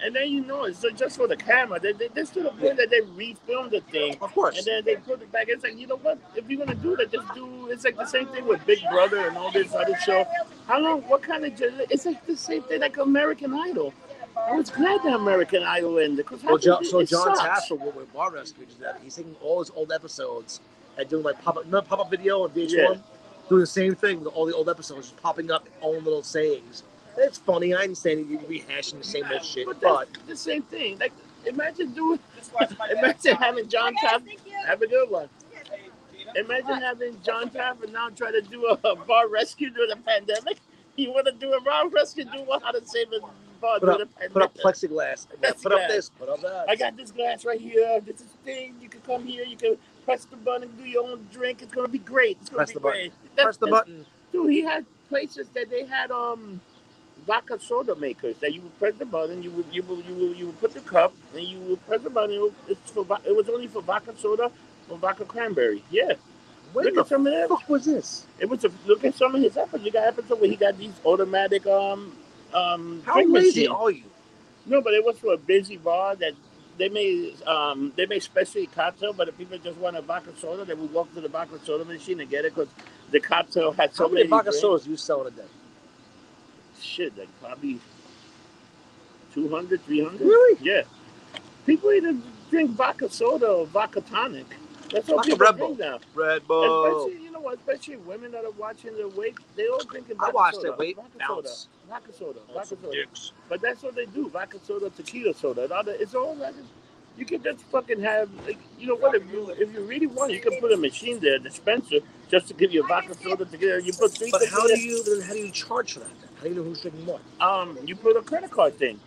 And then you know it's just for the camera. They, they, they're to the point that they refilm the thing. Of course. And then they put it back. It's like, you know what? If you're gonna do that, just do. It's like the same thing with Big Brother and all this other show. How long? What kind of? It's like the same thing like American Idol. I was glad that American Idol ended because Well, John, so it John sucks. Taffer with, with Bar Rescue did that. He's taking all his old episodes and doing like pop up, no pop up video on VH1, Yeah. doing the same thing with all the old episodes, just popping up own little sayings. It's funny. I understand you rehashing the same old shit, But but the same thing. Like imagine doing. Imagine having Jon Taffer. Have a good one. Imagine having Jon Taffer now try to do a, a bar rescue during the pandemic. You want to do a bar rescue? Do what? How to save a put up, put up pandemic? plexiglass. Put up this, put up that. I got this glass right here. This is the thing. You can come here. You can press the button and do your own drink. It's gonna be great. It's gonna Press be the button. great. That's- Press the button. Dude, he had places that they had um vodka soda makers that you would press the button, you would you would you would, you would put the cup and you would press the button. It was, it's for, it was only for vodka soda or vodka cranberry. Yeah, Where look the at some of that. fuck was this? It was a, look at some of his episodes. You got episodes where he got these automatic um um How drink lazy machines. are you? No, but it was for a busy bar that they made um they made specially cocktail, but if people just want a vodka soda, they would walk to the vodka soda machine and get it because the cocktail had so How many vodka drinks. sodas do you sell in a day? Shit, like probably 200, 300. Really? Yeah. People either drink vodka soda or vodka tonic. That's all Vodka people Red Bull. drink now. Red Bull. Especially, know what? Especially women that are watching their weight, they all drinking I vodka watched soda. their weight vodka bounce. soda. Vodka soda. Vodka soda. dicks. But that's what they do. Vodka soda, tequila soda. and all that- It's all that. You can just fucking have, like, you know what? If you if you really want, you can put a machine there, a dispenser, just to give you a vodka soda together. You put three. But how do you then how do you charge for that? Then? How do you know who's drinking what? Um, you put a credit card thing.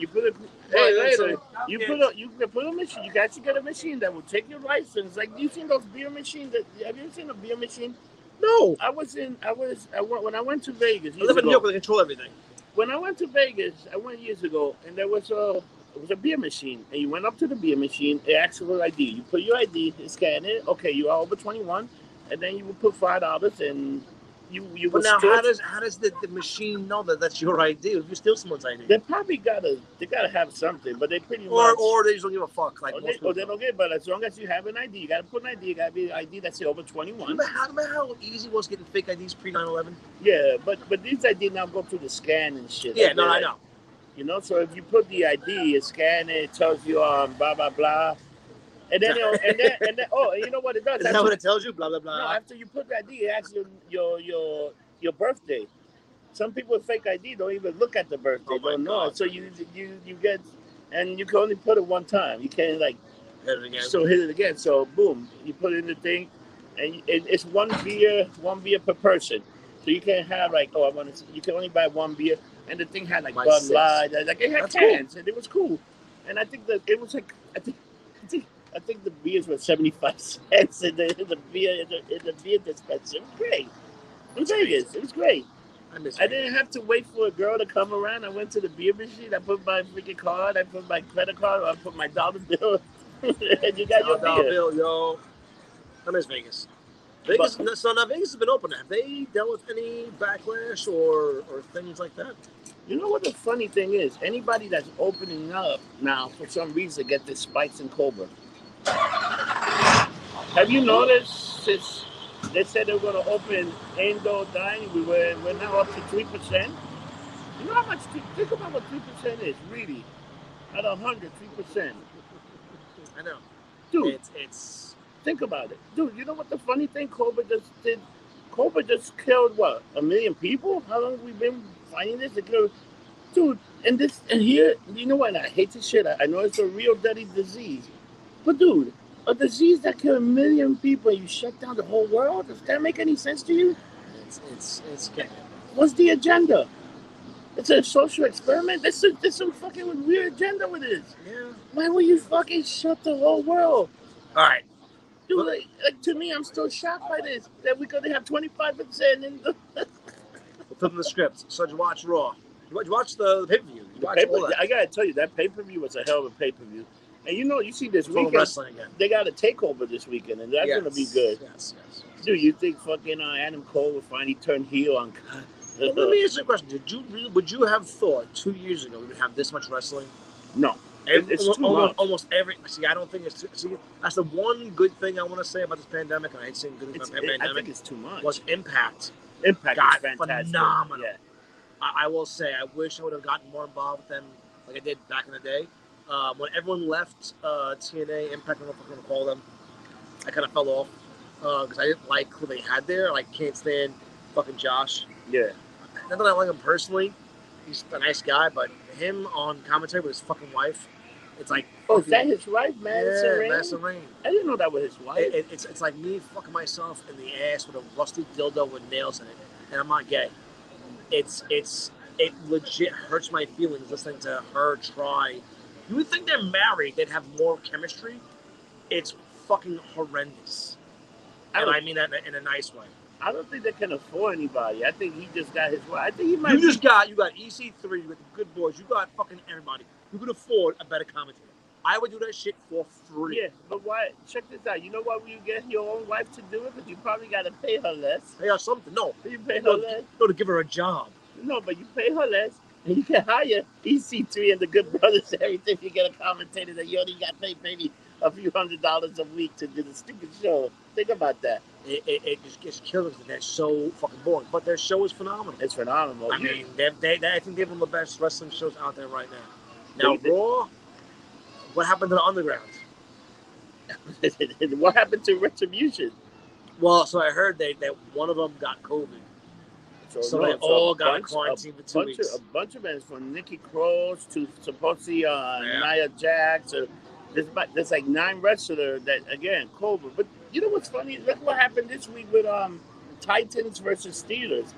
You put a. Hey, wait. You put a. You can put a machine. You got to get a machine that will take your license. Like you seen those beer machines? That have you ever seen a beer machine No. I was in. I was. I went when I went to Vegas. I live in New. York they control everything. when I went to Vegas, I went years ago, and there was a it was a beer machine, and you went up to the beer machine. It asked for your ID. You put your ID, scanned it. Okay, you are over twenty one, and then you would put five dollars, and you you But now, still. how does how does the, the machine know that that's your ID if you steal someone's ID? they probably gotta they gotta have something, but they pretty Or much. or they just don't give a fuck. Like or they, people. or they don't get, but as long as you have an ID, you gotta put an ID. You gotta be an ID that's over twenty one. Remember how, remember how easy it was getting fake IDs pre 9 11? Yeah, but but these ID now go through the scan and shit. Yeah, Like, no, they- I know. You know, so if you put the ID, it scan it, it tells you um blah blah blah, and then it'll- and then and then oh, and you know what it does? Is that what it tells you? Blah, blah, blah. no, after you put the ID, it asks you your your your birthday. Some people with fake ID don't even look at the birthday, Oh don't know God. So you you you get, and you can only put it one time. You can't like Hit it again. so hit it again. So boom, you put in the thing, and it, it's one beer, one beer per person. So you can't have like, oh, I want to. You can only buy one beer, and the thing had like Bud. Light, like it had That's cool. cans, and it was cool. And I think that it was like, I think, I think, I think the beers were seventy five cents in the, in the beer in the, in the beer dispenser. It was great. In Vegas, it was great. I miss I didn't have to wait for a girl to come around. I went to the beer machine. I put my freaking card. I put my credit card. I put my dollar bill. and you got your Dollar beer. bill, yo. I miss Vegas. Vegas, so now Vegas has been open. Have they dealt with any backlash or, or things like that? You know what the funny thing is? Anybody that's opening up now for some reason get this spikes in Cobra. Have you noticed since they said they were going to open indoor dining, we were we're now up to three percent. You know how much? Think about what three percent is really. At a hundred, three percent, I know. dude. It's it's Think about it, dude. You know what the funny thing? COVID just did. COVID just killed what a million people. How long have we been fighting this? It killed, dude. And this and here, you know what? I hate this shit. I, I know it's a real deadly disease, but dude, a disease that killed a million people, you shut down the whole world. Does that make any sense to you? it's it's it's getting What's the agenda? It's a social experiment. This is this some fucking weird agenda with this. yeah. Why would you fucking shut the whole world? All right. Dude, like, like, to me, I'm still shocked by this. That we're gonna have 25% in the flipping the script. So did you watch Raw? You watch, you watch the, the pay per view. You watch pay all that. I gotta tell you, that pay per view was a hell of a pay per view. And you know, you see this weekend, wrestling again. they got a takeover this weekend, and that's Yes, gonna be good. Yes, yes. yes. Dude, you think fucking uh, Adam Cole will finally turn heel on? Well, let me ask you a question. Did you really, would you have thought two years ago we would have this much wrestling? no, Every, It's almost, much. almost every. See, I don't think it's. Too, see, that's the one good thing I want to say about this pandemic, and I hate saying good about it, I think it's too much. was impact. Impact fantastic. phenomenal. Yeah. I, I will say, I wish I would have gotten more involved with them, like I did back in the day. Um, when everyone left uh, TNA, Impact, I don't know if I'm going to call them, I kind of fell off because I didn't like who they had there. Like, can't stand fucking Josh. yeah. Not that I like him personally. He's a nice guy, but him on commentary with his fucking wife, it's like Oh, is that his wife, Madison yeah, Rayne? Madison Rayne. I didn't know that was his wife. It, it- it's it's like me fucking myself in the ass with a rusty dildo with nails in it, and I'm not gay. It's it's it legit hurts my feelings listening to her try. You would think they're married, they'd have more chemistry. It's fucking horrendous, I and I mean that in a, in a nice way. I don't think they can afford anybody. I think he just got his wife. I think he might. You just got you got EC3, you got the good boys, you got fucking everybody. You could afford a better commentator. I would do that shit for free. Yeah, but why? Check this out. You know why when you get your own wife to do it? Because you probably got to pay her less. Pay her something. No, You pay her no, less. no, to give her a job. No, but you pay her less, you can hire EC3 and the Good Brothers every time you get a commentator that you only got paid maybe a few hundred dollars a week to do the stupid show. Think about that. It, it, it just gets because they're so fucking boring. But their show is phenomenal. It's phenomenal. I mean, they, they, they, I think they're one of the best wrestling shows out there right now. Now, they- Raw, what happened to the Underground? what happened to Retribution? Well, so I heard they that one of them got COVID. So no, they all got bunch- quarantined for a two bunch weeks. Of, a bunch of bands from Nikki Cross to supposedly uh, Yeah. Nia Jax. Or, there's, there's like nine wrestlers that again COVID. But you know what's funny? Look what happened this week with um Titans versus Steelers.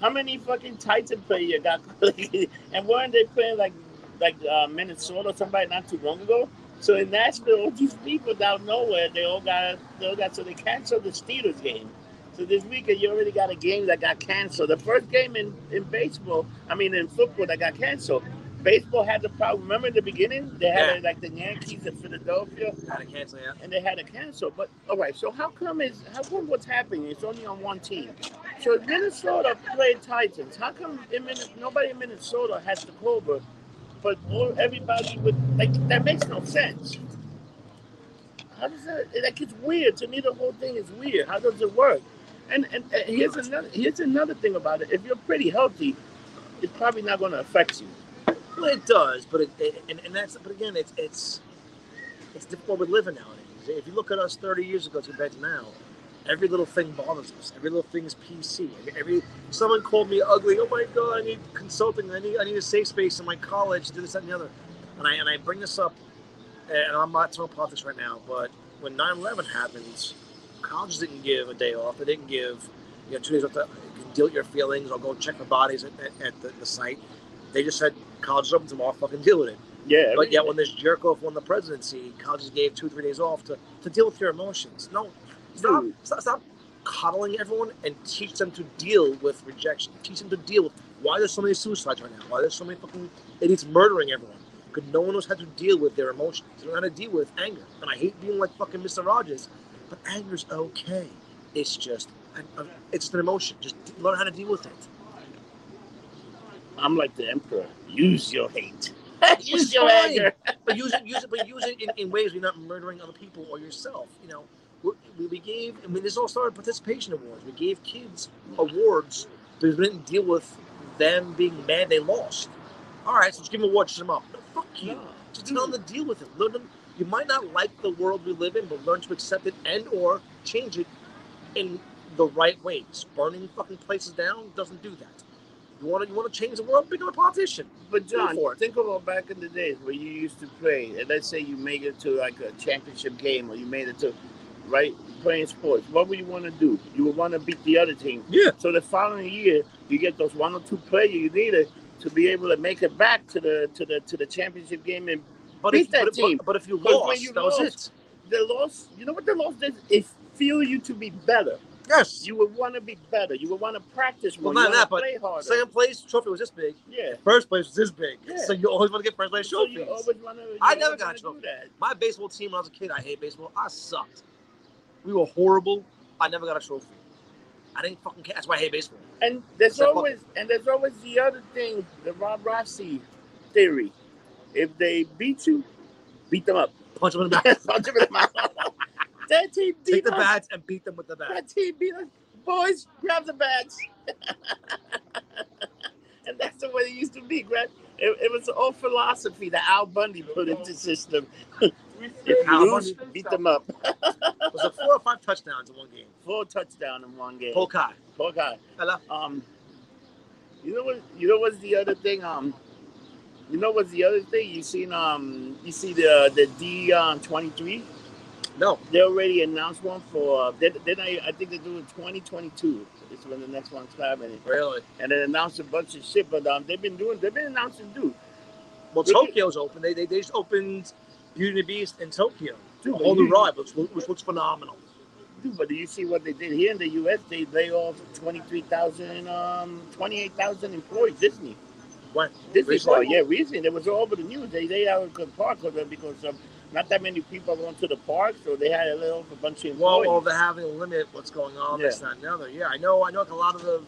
How many fucking Titan players got? and weren't they playing like like uh, Minnesota or somebody not too long ago? So in Nashville, all these people of nowhere, they all got they all got so they canceled the Steelers game. So this weekend you already got a game that got canceled. The first game in, in baseball, I mean in football that got canceled. Baseball had the problem. Remember in the beginning they had Yeah. like the Yankees in Philadelphia, Had to cancel, yeah. and they had to cancel. But all right, so how come is how come what's happening? It's only on one team. So Minnesota played Titans. How come in nobody in Minnesota has the Cobra, but all, everybody would like that makes no sense. How does that? Like it's weird to me. The whole thing is weird. How does it work? And and, and here's another here's another thing about it. If you're pretty healthy, it's probably not going to affect you. Well, it does, but it, it and, and that's but again, it's it's it's we're living nowadays. If you look at us 30 years ago compared to now, every little thing bothers us. Every little thing is PC. Every, every someone called me ugly. Oh my god, I need consulting. I need I need a safe space in my college. Do this that, and the other. And I and I bring this up, and I'm not talking politics right now, but when 9/11 happens, colleges didn't give a day off. They didn't give you know two days off to deal with your feelings or go check the bodies at, at, at the, the site. They just said colleges open tomorrow, fucking deal with it. Yeah, But yet, when this jerk off won the presidency, colleges gave two, three days off to, to deal with your emotions. No, stop, Dude. stop, stop coddling everyone and teach them to deal with rejection. Teach them to deal with why there's so many suicides right now. Why there's so many fucking idiots murdering everyone. Because no one knows how to deal with their emotions. They don't know how to deal with anger. And I hate being like fucking Mr. Rogers, but anger's okay. It's just, it's just an emotion. Just learn how to deal with it. I'm like the emperor. Use your hate. Use your fine. anger. but use it, use it, but use it in, in ways where you're not murdering other people or yourself. You know, we, we gave. I mean, this all started participation awards. We gave kids awards because we didn't deal with them being mad they lost. All right, so just give them awards, shut them up. No, fuck you. No, Just tell them to deal with it. Learn them. You might not like the world we live in, but learn to accept it and or change it in the right ways. Burning fucking places down doesn't do that. You want to you want to change the world? Become a politician. But John, think about back in the days where you used to play, and let's say you made it to like a championship game, or you made it to, right, playing sports. What would you want to do? You would want to beat the other team. Yeah. So the following year, you get those one or two players you needed to be able to make it back to the to the to the championship game. And But if, that but, team. But, but if you lost, you that was it. the loss, you know what the loss did? It feel you to be better. Yes. You would want to be better. You would want to practice more. Well, not wanna that, but. Second place trophy was this big. yeah. First place was this big. Yeah. So you always want to get first place So you always want to. I never got a trophy. That. My baseball team when I was a kid, I hate baseball. I sucked. We were horrible. I never got a trophy. I didn't fucking care. That's why I hate baseball. And there's Except always and there's always the other thing, the Rob Rossi theory. If they beat you, beat them up. Punch them in the back. Punch them in the mouth. that team beat Take the us. bats and beat them with the bat. That team beat us. Boys, grab the bats. and that's the way it used to be, Grab. It, it was the old philosophy that Al Bundy put into the system. if you Al lose, beat them up. it Was it four or five touchdowns in one game? Four touchdowns in one game. Polk High. Poor guy. Hello. Um, you know what? You know what's the other thing? Um, you know what's the other thing? You seen um, you see the the D um, twenty three. No. They already announced one for. Uh, then then I I think they're doing twenty twenty two. Is when the next one's coming, Really? and they announced a bunch of shit. But um, they've been doing. They've been announcing, dude. Well, Look at- Tokyo's open. They, they, they just opened Beauty and the Beast in Tokyo. Dude, a but whole new ride, which, which looks phenomenal. Dude, but do you see what they did here in the U.S.? They lay off 23,000, um, 28,000 employees. Disney. Disney Recently? Park, yeah, recently. It was all over the news. They they out in park with them because um, not that many people going to the park, so they had a little a bunch of Well, employees. well, they're having a limit. What's going on? This, that, and the other. Yeah, I know. I know. Like a lot of the,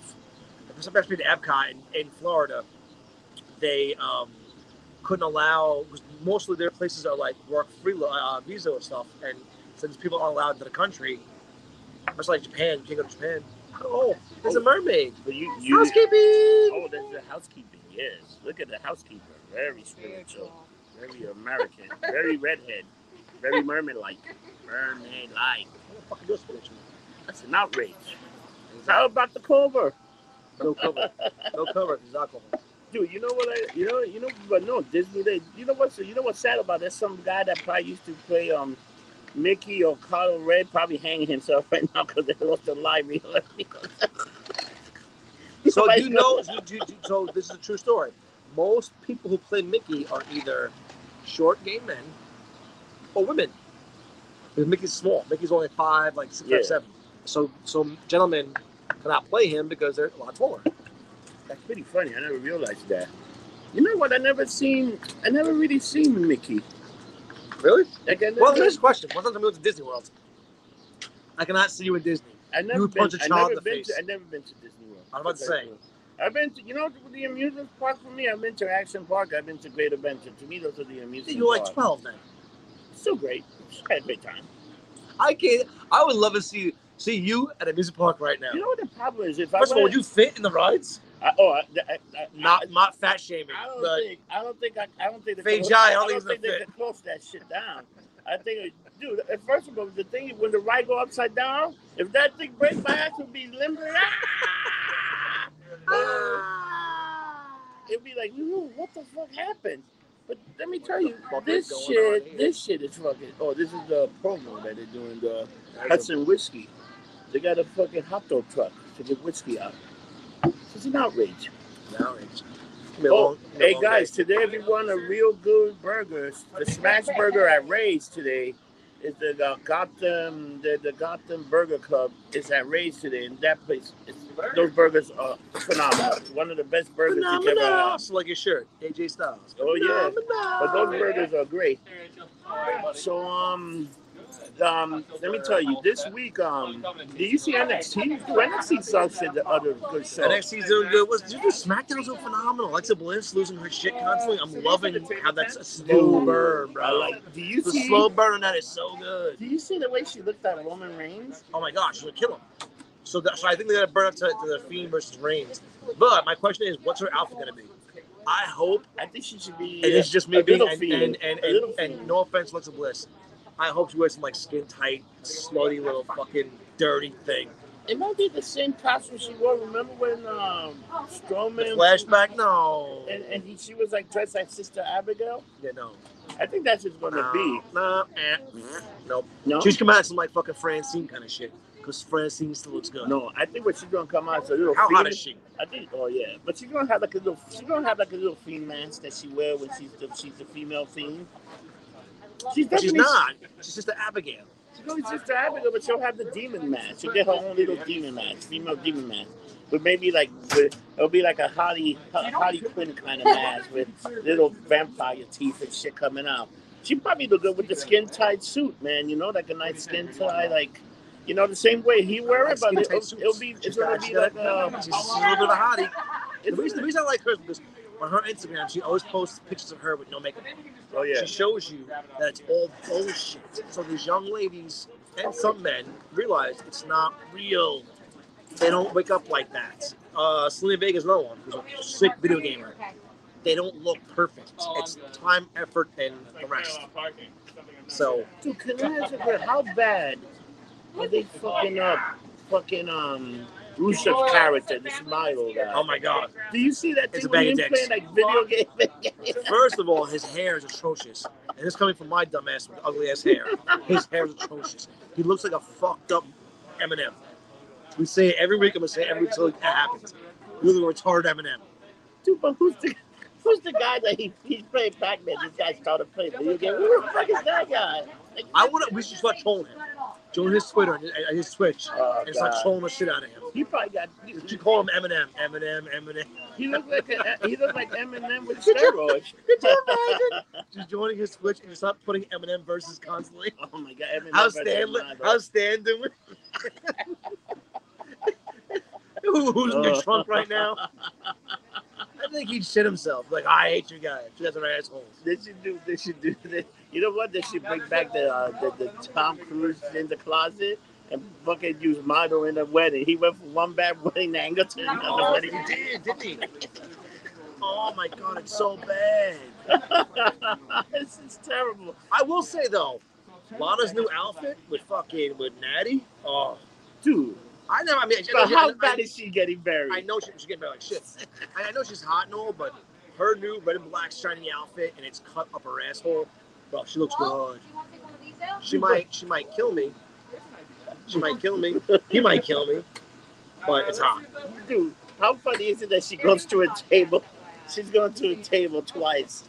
especially the Epcot in, in Florida, they um, couldn't allow because mostly their places are like work free uh, visa or stuff, and since people aren't allowed into the country, much like Japan, you can't go to Japan. Oh, there's a mermaid. but you, you Housekeeping. oh, there's the housekeeping. Yes, look at the housekeeper. Very spiritual, very American, very redhead, very mermaid-like. Mermaid-like. What the fuck is your spiritual? That's an outrage. How about the cover? No cover. No cover. There's alcohol. Dude, you know what I, you know, you know, but no, Disney. They, you know what's, you know what's sad about? It? There's some guy that probably used to play um, Mickey or Carl Red, probably hanging himself right now because they lost the live real. So you know, you, you, you- so this is a true story. Most people who play Mickey are either short gay men or women. Because Mickey's small. Mickey's only five, like six Yeah. or seven. so so gentlemen cannot play him because they're a lot taller. That's pretty funny. I never realized that. You know what? I never seen. I never really seen Mickey. Really? Like Well, here's a question. What's time to move to Disney World? I cannot see you in Disney. I never would been. I never been face. to. I never been to Disney World. I was about to say. I've been to. You know the amusement park for me. I've been to Action Park. I've been to Great Adventure. To me, those are the amusement. You're like. 12 then. Still great. Had a great time. I can't. I would love to see see you at a music park right now. You know what the problem is? If I First of all, would you fit in the rides? I, oh, I, I, I, Not not fat shaming, I don't think. I don't think. I, I don't think. the Fake Jai, I I don't don't think think they can close that shit down. I think, dude. First of all, the thing is when the ride go upside down, if that thing breaks, my ass would be limber. Ah! It'd be like, "Ooh, what the fuck happened? But let me tell you, this is going on shit, this shit is fucking. Oh, this is the promo that they're doing. The Hudson whiskey. They got a fucking hot dog truck to get whiskey out. It's an outrage. Now it's gonna be a Oh, long- gonna be a hey guys, day. today we you want a real good burger, the Smash Burger at Ray's today is the Gotham, the, the Gotham Burger Club is at Ray's today, and that place, is, those burgers are phenomenal. One of the best burgers you ever Phenomenal. So like your shirt, AJ Styles. Oh yeah, but those burgers are great. So um, um, let me tell you, this week um, did you see NXT? NXT sucks at the other good show. NXT's doing good. What's dude, SmackDown's so phenomenal. Alexa Bliss losing her shit constantly. I'm loving how that's a slow burn, bro. like. Do you see the see? slow burn on that is so good. Do you see the way she looked at Roman Reigns? Oh my gosh, she's gonna kill him. So, that, so I think they're gonna burn up to, to the Fiend versus Reigns. But my question is, what's her outfit gonna be? I hope, I think she should be. and it's just me a being, and, and, and, and, and no offense, Alexa Bliss. I hope she wears some like skin tight, slutty little fucking dirty thing. It might be the same costume she wore. Remember when um, The Strowman flashback, no. and, and he, she was like dressed like Sister Abigail? Yeah, no. I think that's what's gonna No, be. no, eh, nope. No, She's come out some like fucking Francine kind of shit. Because Francine still looks good. no. I think what she's gonna come out is a little. How hot is she? I think. Oh yeah, but she's gonna have like a little. She's gonna have like a little fiend mask that she wear when she's the she's the female fiend. She's she's not. She's just an Abigail. She's going to Sister Abigail, but she'll have the demon mask. She'll get her own little demon mask, female demon mask. But maybe like with, it'll be like a Harley Harley Quinn kind of mask with little vampire teeth and shit coming out. She probably look good with the skin tight suit, man. You know, like a nice skin tie, like you know, the same way he wear it, but it'll, it'll be it's She's gonna got- be like a, She's, uh, she's a little bit of a hottie. The reason, the reason I like her is because on her Instagram, she always posts pictures of her with no makeup. oh yeah. She shows you that it's all bullshit. So these young ladies and some men realize it's not real. They don't wake up like that. Uh, Zelina Vega's another one who's a sick video gamer. They don't look perfect. It's time, effort, and the rest. So Dude, can I ask you? How bad are they fucking up fucking um Rusev's character, this is Miro guy? Oh my god. Do you see that It's a bag of him dicks. playing like video game? First of all, his hair is atrocious. And this coming from my dumb ass with ugly ass hair. His hair is atrocious. He looks like a fucked up Eminem. We say it every week, I'm gonna say it every week until it happens. You look like a retarded Eminem. Dude, but who's the who's the guy that he he's playing Pac-Man? This guy started playing video game. Who the fuck is that guy? Like, I wanna we should start trolling him. Join his Twitter and his Twitch Oh, and start trolling the shit out of him. He probably got. You call him Eminem, Eminem, Eminem. He looked like a, he looked like Eminem with steroids. Could you imagine? Just joining his Twitch and just start putting Eminem versus constantly. Oh my god, Eminem. How's Stan? How's Stan doing? Who- Who's in your Oh. trunk right now? I think he'd shit himself. Like, I hate you guys. You guys are assholes. They should do. They should do. They, you know what? They should bring back the, uh, the the Tom Cruise in the closet and fucking use Miro in the wedding. He went from one bad wedding angle to another Oh, wedding. he did, didn't he? Oh my god, it's so bad. this is terrible. I will say though, Lana's new outfit with fucking with Natty. Oh, Dude, I know. I mean, but how I, bad is she getting buried? I know she, she's getting better like shit. I, I know she's hot and all, but her new red and black shiny outfit and it's cut up her asshole. Bro, she looks good. She might, she might kill me. She might kill me. He might kill me. But it's hot. Dude, how funny is it that she goes to a table? She's going to a table twice.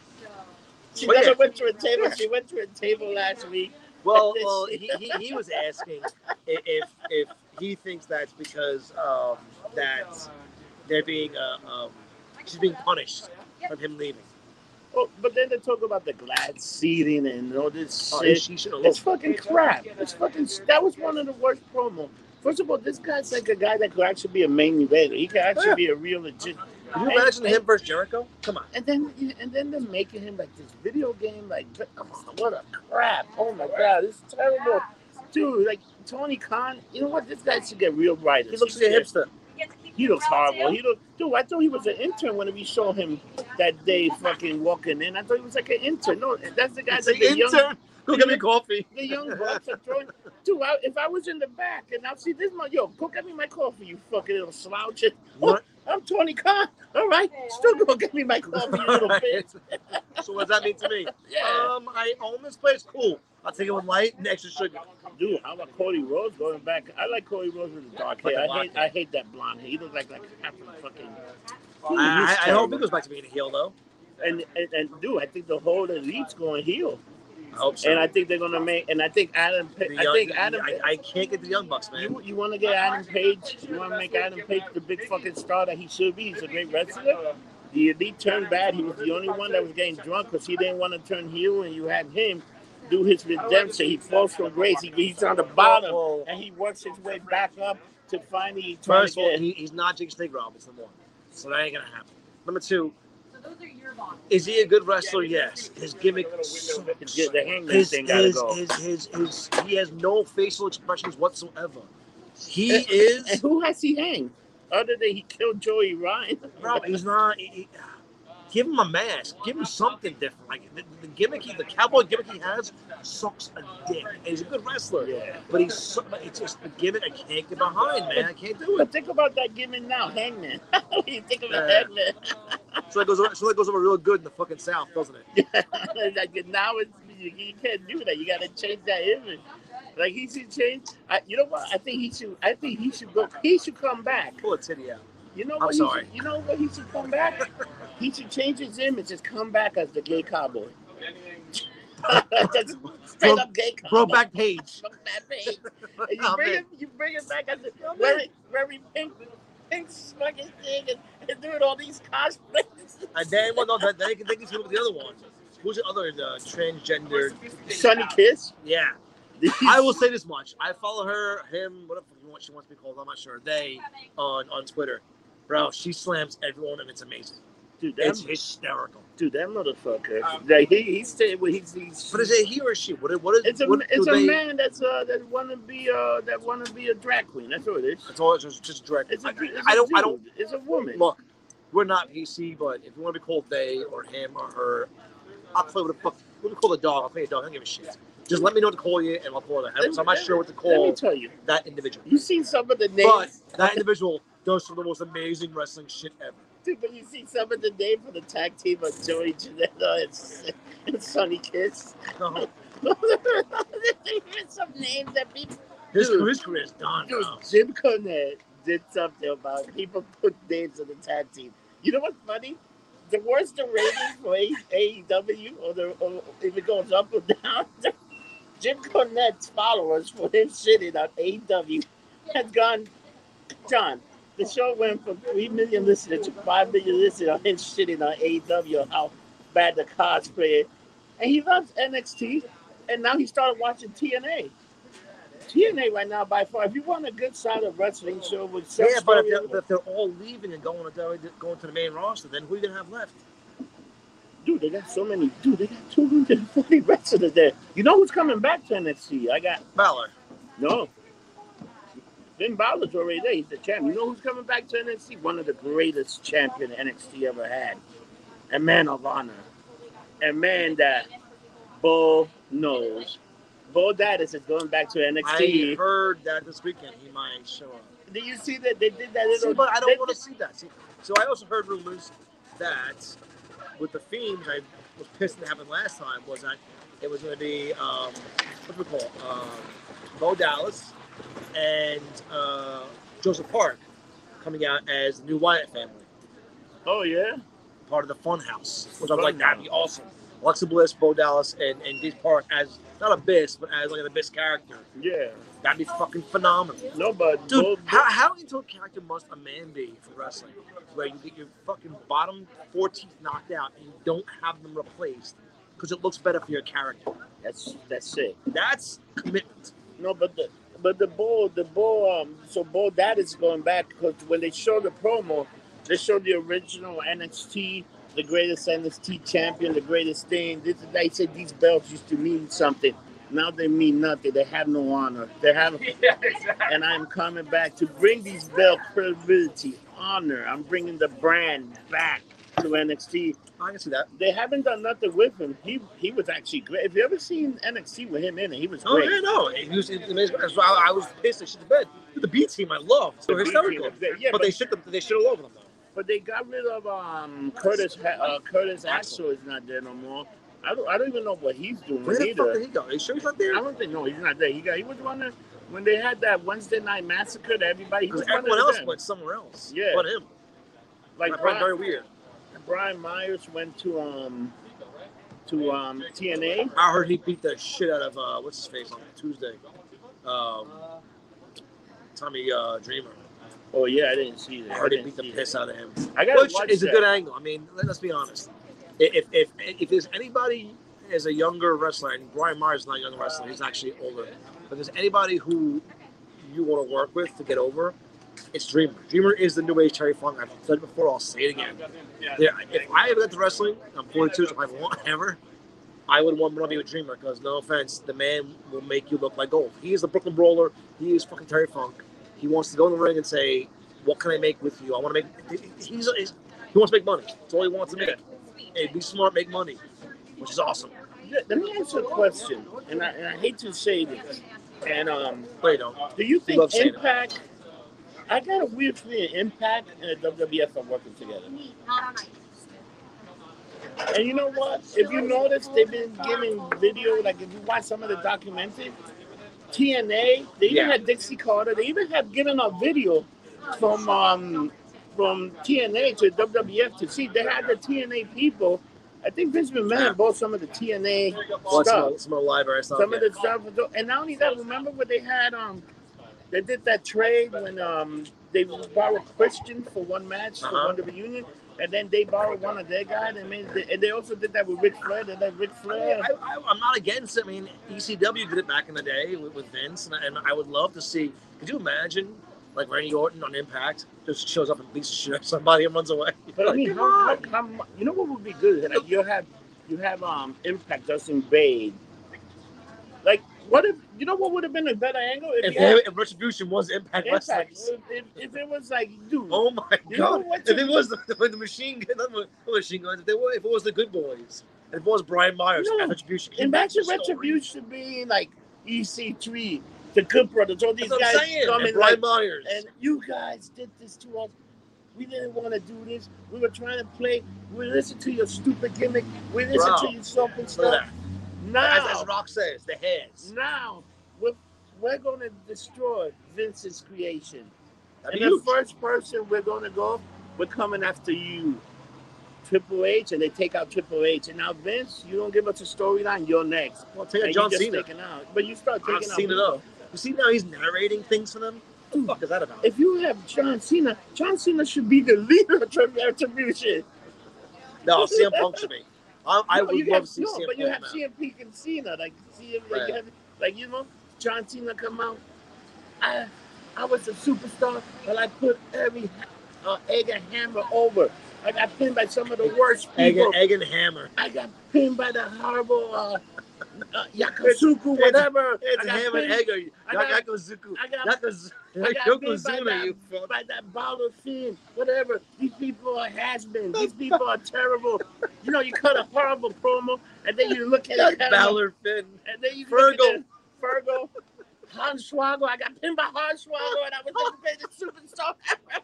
She Oh, never yeah. went to a table. She went to a table last week Well, well, he, he, he was asking if if he thinks that's because um, that they're being uh, um, she's being punished from him leaving. Oh, but then they talk about the glad seating and all this Oh, shit. It's fucking crap. It's fucking. That was one of the worst promo. First of all, this guy's like a guy that could actually be a main eventer. He could actually Yeah. be a real legit. Can you imagine him versus Jericho? Come on. And then, and then they're making him like this video game. Like, what a crap! Oh my god, this is terrible, dude. Like Tony Khan. You know what? This guy should get real writers. He looks like a hipster. He looks horrible. He look, dude. I thought he was an intern when we saw him that day, fucking walking in. I thought he was like an intern. No, that's the guy. It's that the the young- intern. Go get me coffee. the young bucks are throwing. Dude, I, if I was in the back and I see this, my yo, go get me my coffee, you fucking little slouch. What? I'm Tony Khan. All right, still go get me my coffee, you little bitch. so what does that mean to me? Yeah, Um, I own this place. Cool. I'll take it with light and extra sugar. dude. How about Cody Rhodes going back? I like Cody Rhodes with the dark Like hair. a I hate. I hate that blonde hair. He looks like like half a fucking. I, I, I hope he goes back to being a heel though. And, and and dude, I think the whole elite's going heel, I hope so. and I think they're gonna make. And I think Adam. The I think Adam. I, I can't get the young bucks, man. You, you want to get Adam Page? You want to make Adam Page the big fucking star that he should be? He's a great wrestler. The elite turned bad. He was the only one that was getting drunk because he didn't want to turn heel, and you had him do his redemption. He falls from grace. He, he's on the bottom, and he works his way back up to finally First of all, he's not Jake Snake Robinson one, so that ain't gonna happen. Number two, So those are your bonds. is he a good wrestler? Yes. His gimmick sucks. His- the hangman His, thing gotta his, go. his, his, his, he has no facial expressions whatsoever. He And- is, And who has he hanged? Other than he killed Joey Ryan. bro. He's not. He, he- give him a mask. Give him something different. Like the, the gimmick, he, the cowboy gimmick he has, sucks a dick. And he's a good wrestler, Yeah. but he's. So, it's just the gimmick I can't get behind, man. I can't do it. But think about that gimmick now, Hangman. you think of a Yeah. Hangman. So that goes. over- So that goes over real good in the fucking south, doesn't it? like now it's you, you can't do that. You got to change that image. Like he should change. I, you know what? I think he should. I think he should go. He should come back. Pull a titty out. You know I'm what? sorry. Should, you know what? He should come back. he should change his image. And just come back as the gay cowboy. Just straight up gay cowboy. Broke back page. Back page. And you bring man. him. You bring him back as the Oh, very, very pink, pink fucking thing, and, and doing all these cosplays. And then, well, no, then then they can think he's with the other one. Who's the other uh, transgender? Sonny Kiss. Yeah. I will say this much. I follow her, him, whatever what she wants to be called, I'm not sure. They on on Twitter. Bro, she slams everyone and it's amazing. Dude, that, It's hysterical. dude, that motherfucker. Like he, he stayed with he's, he's But is it he or she? What what is It's a what it's a they, man that's uh that wanna be uh that wanna be a drag queen. That's what it is. It's all It's just just drag. It's a, I, it's I a don't I don't It's a woman. look, we're not PC, but if you want to be called they or him or her, I'll play with the fuck. What do we call the dog? I'll play a dog. I don't give a shit. Just let me know what to call you, and I'll call So I'm not sure what to Let me call tell you, that individual. you seen some of the names. But that individual does some of the most amazing wrestling shit ever. dude, but you see some of the names for the tag team of Joey Janela and, and Sonny Kiss. No, There's some names that people. his, Dude. his career is done. Dude, bro. Jim Cornette did something about people put names on the tag team. You know what's funny? The worse the ratings for A- AEW, or, the, or if it goes up or down, Jim Cornette's followers for him shitting on AEW has gone. John, the show went from three million listeners to five million listeners on him shitting on uh, AEW on how bad the cosplay is. And he loves NXT, and now he started watching TNA. TNA right now, by far, if you want a good solid wrestling show with some Yeah, but if they're, but if they're all leaving and going to going to the main roster, then who are you gonna have left? dude, they got so many. Dude, they got 240 wrestlers there. You know who's coming back to NXT? I got Balor. no. Finn Balor's already there. He's the champion. You know who's coming back to NXT? One of the greatest champion NXT ever had. A man of honor. A man that Bo knows. Bo Dallas is going back to NXT. I heard that this weekend he might show up. Did you see that they did that little? See, but I don't want to see that. See, so I also heard rumors that with the Fiends, I was pissed that happened last time. Was that it was going to be um, what do we call it? um, Bo Dallas and uh, Joseph Park coming out as the new Wyatt family, Oh yeah. part of the Fun House. Which I was like, that'd be awesome. Alexa Bliss, Bo Dallas, and and Dave Park as not Abyss, but as like an Abyss character. Yeah. That'd be fucking phenomenal. No, but Dude, Bo- how, how into a character must a man be for wrestling? Where you get your fucking bottom four teeth knocked out and you don't have them replaced because it looks better for your character. that's that's it. That's commitment. No, but the but the bull the bull um so bull that is going back because when they show the promo, they show the original NXT, the greatest NXT champion, the greatest thing. This they said these belts used to mean something. Now they mean nothing. They have no honor. They have, yeah, exactly. and I'm coming back to bring these belt credibility, honor. I'm bringing the brand back to NXT. I can see that. They haven't done nothing with him. He he was actually great. If you ever seen NXT with him in it, he was Oh great. yeah, no, it was, was, so I, I was pissed. I shit the bed. The B team, I loved. So The hysterical. Yeah, but, but- they shit them. They shit all over them though. But they got rid of um Curtis uh, Curtis Axel is not there no more. I don't I don't even know what he's doing Where the fuck did he go? Are you sure he's not there? I don't think no, he's not there. He got he was one of when they had that Wednesday night massacre that everybody he was one everyone else them. went somewhere else. Yeah. But him. like I very weird. Brian Myers went to um to um TNA. I heard he beat the shit out of uh, what's his face on Tuesday. Um, Tommy uh, Dreamer. Oh yeah, I didn't see that. I heard he didn't beat the piss that. out of him. I gotta Which is that. a good angle. I mean, let- let's be honest. If if if there's anybody as a younger wrestler, and Brian Myers is not a young wrestler, he's actually older. But there's anybody who you want to work with to get over, it's Dreamer. Dreamer is the new age Terry Funk. I've said it before. I'll say it again. Yeah, if I ever got to wrestling, I'm 42, so if I want ever, I would want to be with Dreamer because no offense, the man will make you look like gold. He is the Brooklyn Brawler. He is fucking Terry Funk. He wants to go in the ring and say, "What can I make with you? I want to make." He's, he's he wants to make money. That's all he wants to make. Hey, be smart, make money, which is awesome. Let me ask you a question, and I, and I hate to say this, and um, you know, do you think. Impact? I got a weird feeling Impact and the WWF are working together. And you know what? If you notice, they've been giving video. Like if you watch some of the documentary, TNA, they even Yeah. had Dixie Carter. They even have given a video from um from TNA to WWF to see. They had the TNA people. I think Vince McMahon bought some of the TNA well, stuff. some, some of the library stuff. Some of the stuff, and not only that. Remember what they had um, they did that trade when um they borrowed Christian for one match for Uh-huh. one reunion, and then they borrowed one of their guys. And made the, and they also did that with Ric Flair. They let Ric Flair. I, I, I'm not against it. I mean, ECW did it back in the day with, with Vince, and I, and I would love to see. Could you imagine, like Randy Orton on Impact just shows up and beats the shit somebody and runs away? But I mean, how, how, you know what would be good? Like you have you have um Impact just invade. Like what if you know what would have been a better angle if, if, had if Retribution was Impact, Impact? Wrestling. If, if, it was like, dude, Oh my god! If it was the, the machine gun, the machine guns, if, they were, if it was the Good Boys, if it was Brian Myers, No. and Retribution, Imagine? Retribution being like EC3, the Good Brothers, all these That's guys coming Brian like, Myers. and you guys did this to us. We didn't want to do this. We were trying to play. We listened to your stupid gimmick. We listened Bro. to your Look stuff. Now, As, as Rock says, the heads. now we're, we're going to destroy Vince's creation. And the first person we're going to go, we're coming after you. Triple H, and they take out Triple H. And now, Vince, you don't give us a storyline, you're next. Well, take out John Cena. out. But you start taking I've out. seen it up. You see now he's narrating things for them. What the fuck is that about? If you have John Cena, John Cena should be the leader of Tri- Retribution. No, CM Punk should be. I, I No, would love have, to see no, CM but you have now. CM Punk and Cena, like CM, like, Right. you have, like you know, John Cena come out. I, I was a superstar, but I put every uh, egg and hammer over. I got pinned by some of the worst Egg, people. and- egg and hammer. I got pinned by the horrible uh, uh, Yakusuku, whatever. It's I got ham and pinned egg. Or, I got- Yakuzuku. I got- Yakuzu- I got by that- you fuck. by that Balor Finn, whatever. These people are has-been. These people are terrible. You know, you cut a horrible promo, and then you look at it, Balor Finn. and then you Fergal. look at it, Fergal, Hornswoggle. I got pinned by Hornswoggle, and I was the greatest superstar.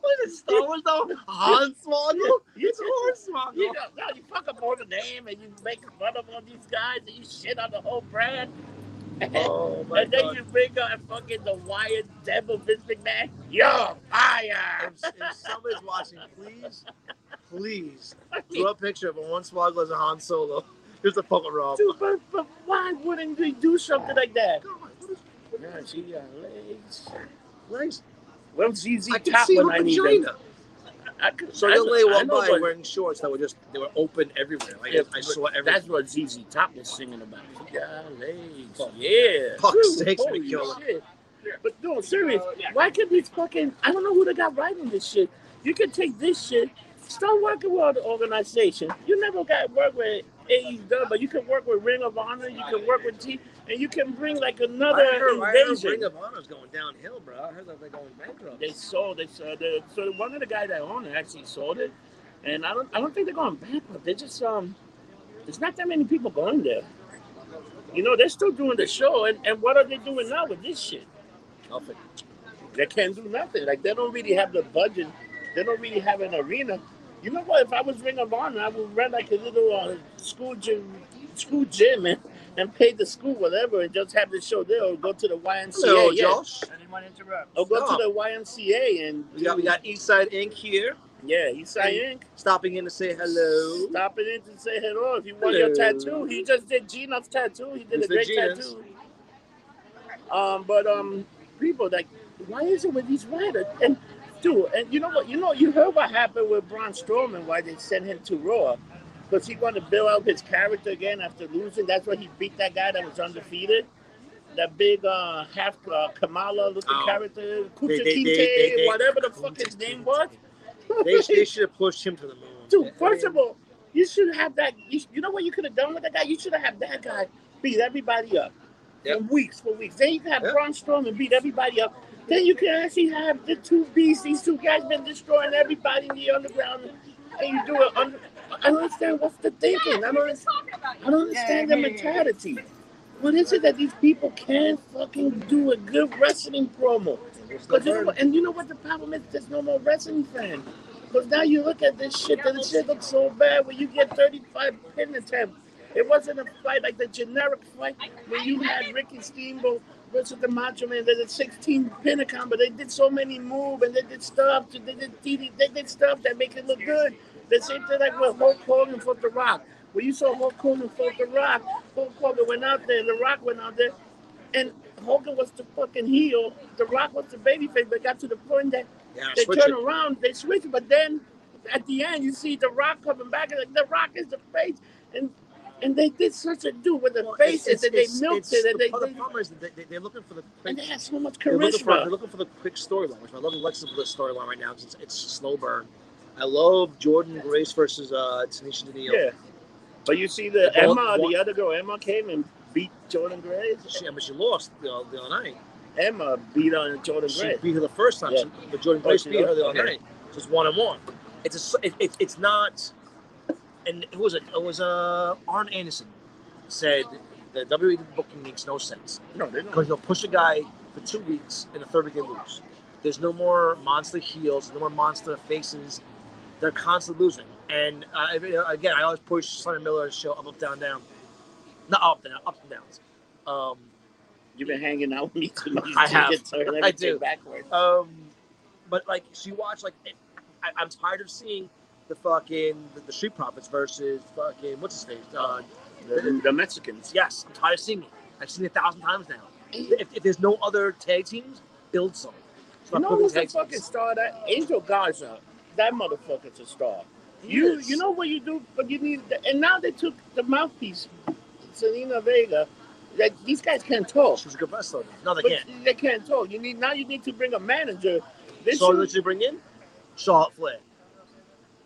What is Star Wars though? Hornswoggle? It's Hornswoggle. you know, no, you fuck up all the name, and you make fun of all these guys, and you shit on the whole brand. Oh my and then god. you bring up fucking the Wyatt Devil Vince McMahon. Yo, fire! If, if somebody's watching, please please draw a picture of a Hornswoggle as a Han Solo. Here's the fucking Rob. Dude, but, but why wouldn't they do something like that? Yeah, she got legs. Nice. Well, ZZ I can Top see her when I need them. vagina. I could, So I the know- lady I walked know by what- wearing shorts that were just they were open everywhere. Like Yeah, I saw everything. That's what ZZ Top was singing about. She got legs. Fuck. Yeah. Fuck's Dude, sakes, holy shit. But no, serious. Why can't these fucking? I don't know who they got writing this shit. You can take this shit, start working with other organization. You never got to work with AEW, but you can work with Ring of Honor. You can work with T, and you can bring like another I heard, I invasion. Ring of Honor's going downhill, bro. I heard that they're going bankrupt. They sold. They sold. The, so one of the guys that owned it actually sold it, and I don't. I don't think they're going bankrupt. They're just um. There's not that many people going there. You know, they're still doing the show, and, and what are they doing now with this shit? Nothing. They can't do nothing. Like they don't really have the budget. They don't really have an arena. You know what? If I was Ring of Honor, I would run like a little uh, school gym, school gym, and, and pay the school whatever, and just have the show there, or go to the YMCA. Hello, yeah. Josh. I didn't want to interrupt. Or go No. to the YMCA and We got we got Eastside Inc. here, yeah, Eastside Inc. stopping in to say hello. Stopping in to say hello. If you want your tattoo, he just did Gina's tattoo. He did Mr. a great Gina's. tattoo. Um, but um, people like, why is it with these writers? And dude, and you know what? You know, you heard what happened with Braun Strowman. Why they sent him to Raw? Because he wanted to build out his character again after losing. That's why he beat that guy that was undefeated. That big uh, half uh, Kamala looking Oh. character, They- they- they- they- whatever the fuck his name was. They, they should have pushed him to the moon. Dude, first of all, you should have that. You, you know what you could have done with that guy? You should have had that guy beat everybody up Yep. for weeks, for weeks. Then you can have Yep. Braun Strowman beat everybody up. Then you can actually have the two beasts. These two guys been destroying everybody in the underground, and you do it. Under, I don't understand what's the thinking. I don't. I don't understand the mentality. What is it that these people can't fucking do a good wrestling promo? Cause you know what, and you know what the problem is? There's no more wrestling fans. Because now you look at this shit, and the shit looks so bad when you get 35 pin attempts. It wasn't a fight like the generic fight where you had Ricky Steamboat versus the Macho Man. They did 16 pin but they did so many moves and they did stuff. They did, they did stuff that make it look good. The same thing like with Hulk Hogan fought The Rock. When you saw Hulk Hogan fought The Rock, Hulk Hogan went out there, The Rock went out there, and Hogan was the fucking heel. The Rock was the babyface, but got to the point that Yeah, they turn it. around, they switch, but then at the end you see the Rock coming back, and like the Rock is the face, and and they did such a do with the Well, faces, it's- and they it's- milked it's- it, and they, the, the they problem is that they, they, are looking for the quick, and they had so much they're looking, for, they're looking for the quick storyline, which I love the Alexa Bliss storyline right now because it's, it's a slow burn. I love Jordynne Grace versus uh, Tanisha Danielle. Yeah, but you see the The ball- Emma, ball- the other girl, Emma came and beat Jordynne Grace. She, but she lost the, the other night. Emma beat on Jordan She Grace. beat her the first time, Yeah. she- but Jordan Oh, Grace she beat her the other Okay. night. So it's one on one. It's a, s- it, it, it's not, and it was a, it was uh, Arn Anderson said the WWE booking makes no sense No, they don't. because you'll push a guy for two weeks and the third week they lose. There's no more monster heels, no more monster faces. They're constantly losing. And uh, again, I always push Sonny Miller's show up, up, down, down. Not up, down, ups and downs. Um, You've been hanging out with me too much. I have. I do. Backwards. Um, but like, so you watch like, it, I, I'm tired of seeing the fucking the, the Street Profits versus fucking what's his face? Uh, The, the Mexicans. yes, I'm tired of seeing it. I've seen it a thousand times now. If, if there's no other tag teams, build some. You know who's the tag fucking teams. star? That Angel Garza. That motherfucker's a star. He You is. you know what you do, but you need. The, and now they took the mouthpiece, Zelina Vega. That these guys can't talk. she's a good wrestler. No, they But can't. they can't talk. You need now. You need to bring a manager. They So should- what you bring in? Charlotte Flair.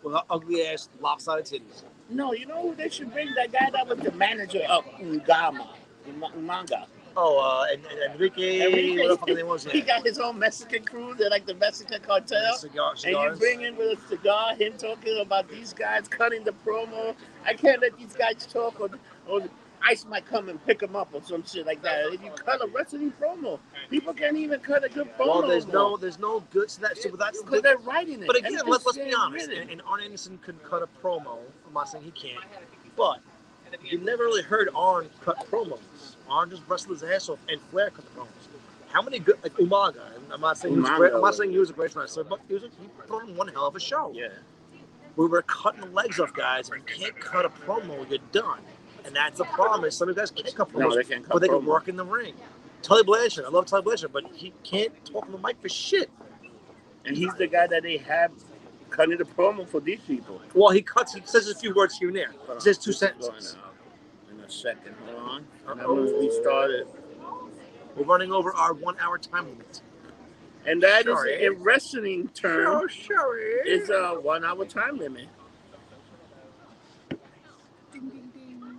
With her ugly ass lopsided titties. no, you know who they should bring? That guy that was the manager of Ungama, Uma- Umanga. Oh, uh, and, and Enrique, Enrique, what the fuck was? He got his own Mexican crew. They're like the Mexican cartel. Cigar, And you bring in with a cigar, him talking about these guys cutting the promo. I can't let these guys talk, or, or Ice might come and pick them up, or some shit like that. If you cut a wrestling promo, people can't even cut a good promo. well, there's no, there's no good. So that, so that's because they're writing it. But again, Everything's let, let's be honest. And, and Arn Anderson could cut a promo. I'm not saying he can't, but you never really heard Arn cut promos. Arn just wrestled his ass off, and Flair cut the promos. How many good like Umaga? I'm not saying he was Umaga great, I'm not saying he was a great wrestler, but he was a, he put on one hell of a show. Yeah. we were cutting the legs off guys. If you can't cut a promo, you're done. And that's the problem. Is some of the guys can't cut promos, No, they can't but they can work in the ring. Tully Blanchard, I love Tully Blanchard, but he can't talk on the mic for shit. And he's the guy that they have cutting the promo for these people. Well, he cuts. He says a few words here and there. He says two sentences. In a second, hold on. And Uh-oh. then we started. We're running over our one-hour time limit. And that is Sorry. a wrestling term. sure. It's a one hour time limit.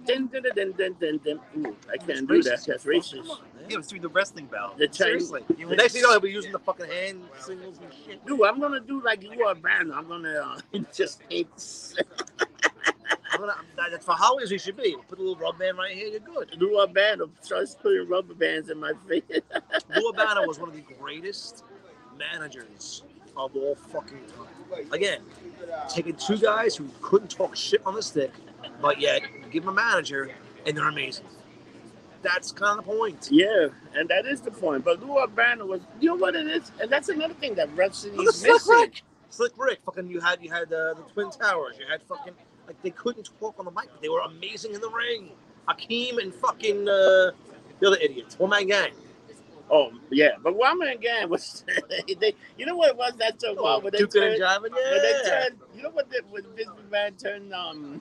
Dun, dun, dun, dun, dun, dun. Ooh, I can't do that. That's racist. Yeah, it's through the wrestling bell. The Chinese. Seriously. You The next thing you know, he'll be using the fucking hand signals and shit. Dude, I'm gonna do like you are band. I'm gonna uh, just hate. I'm gonna, I'm, that's for how as you should be. Put a little rub band right here, you're good. Do a band of starts putting rubber bands in my face. Lou Albano was one of the greatest managers of all fucking time. Again, taking two guys who couldn't talk shit on the stick, but yet give them a manager and they're amazing. That's kind of the point. yeah, and that is the point. But Lou Albano was, you know what it is, and that's another thing that wrestling Look is Slick missing. Rick. Slick Rick. Fucking, you had you had uh, the Twin Towers. You had fucking like they couldn't talk on the mic, but they were amazing in the ring. Akeem and fucking uh, the other idiots. One man gang. Oh yeah, but Woman Gang was, they, you know what it was? That's so wild when they Duke turned, and Jiving, when they turned, you know what? The, when Vince McMahon turned um,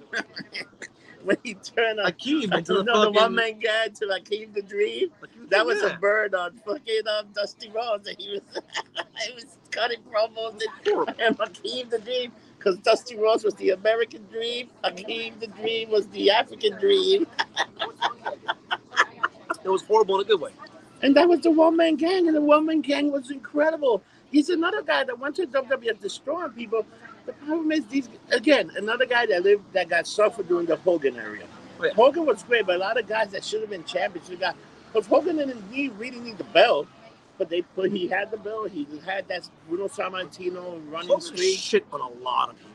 when he turned uh, Akeem into the no, the one man guy to like Akeem the Dream. That was yeah. a bird on fucking um, Dusty Rhodes, and he was he was cutting promos and, and Akeem the Dream because Dusty Rhodes was the American Dream, Akeem the Dream was the African Dream, It was horrible in a good way. And that was the one man gang, and the one man gang was incredible. He's another guy that went to WWE and destroying people. The problem is these again another guy that lived that got suffered during the Hogan area. Hogan was great, but a lot of guys that should have been champions should got. Because Hogan didn't need, really need the belt, but they put he had the belt. He had that Bruno Sammartino running Hogan streak. shit on a lot of people.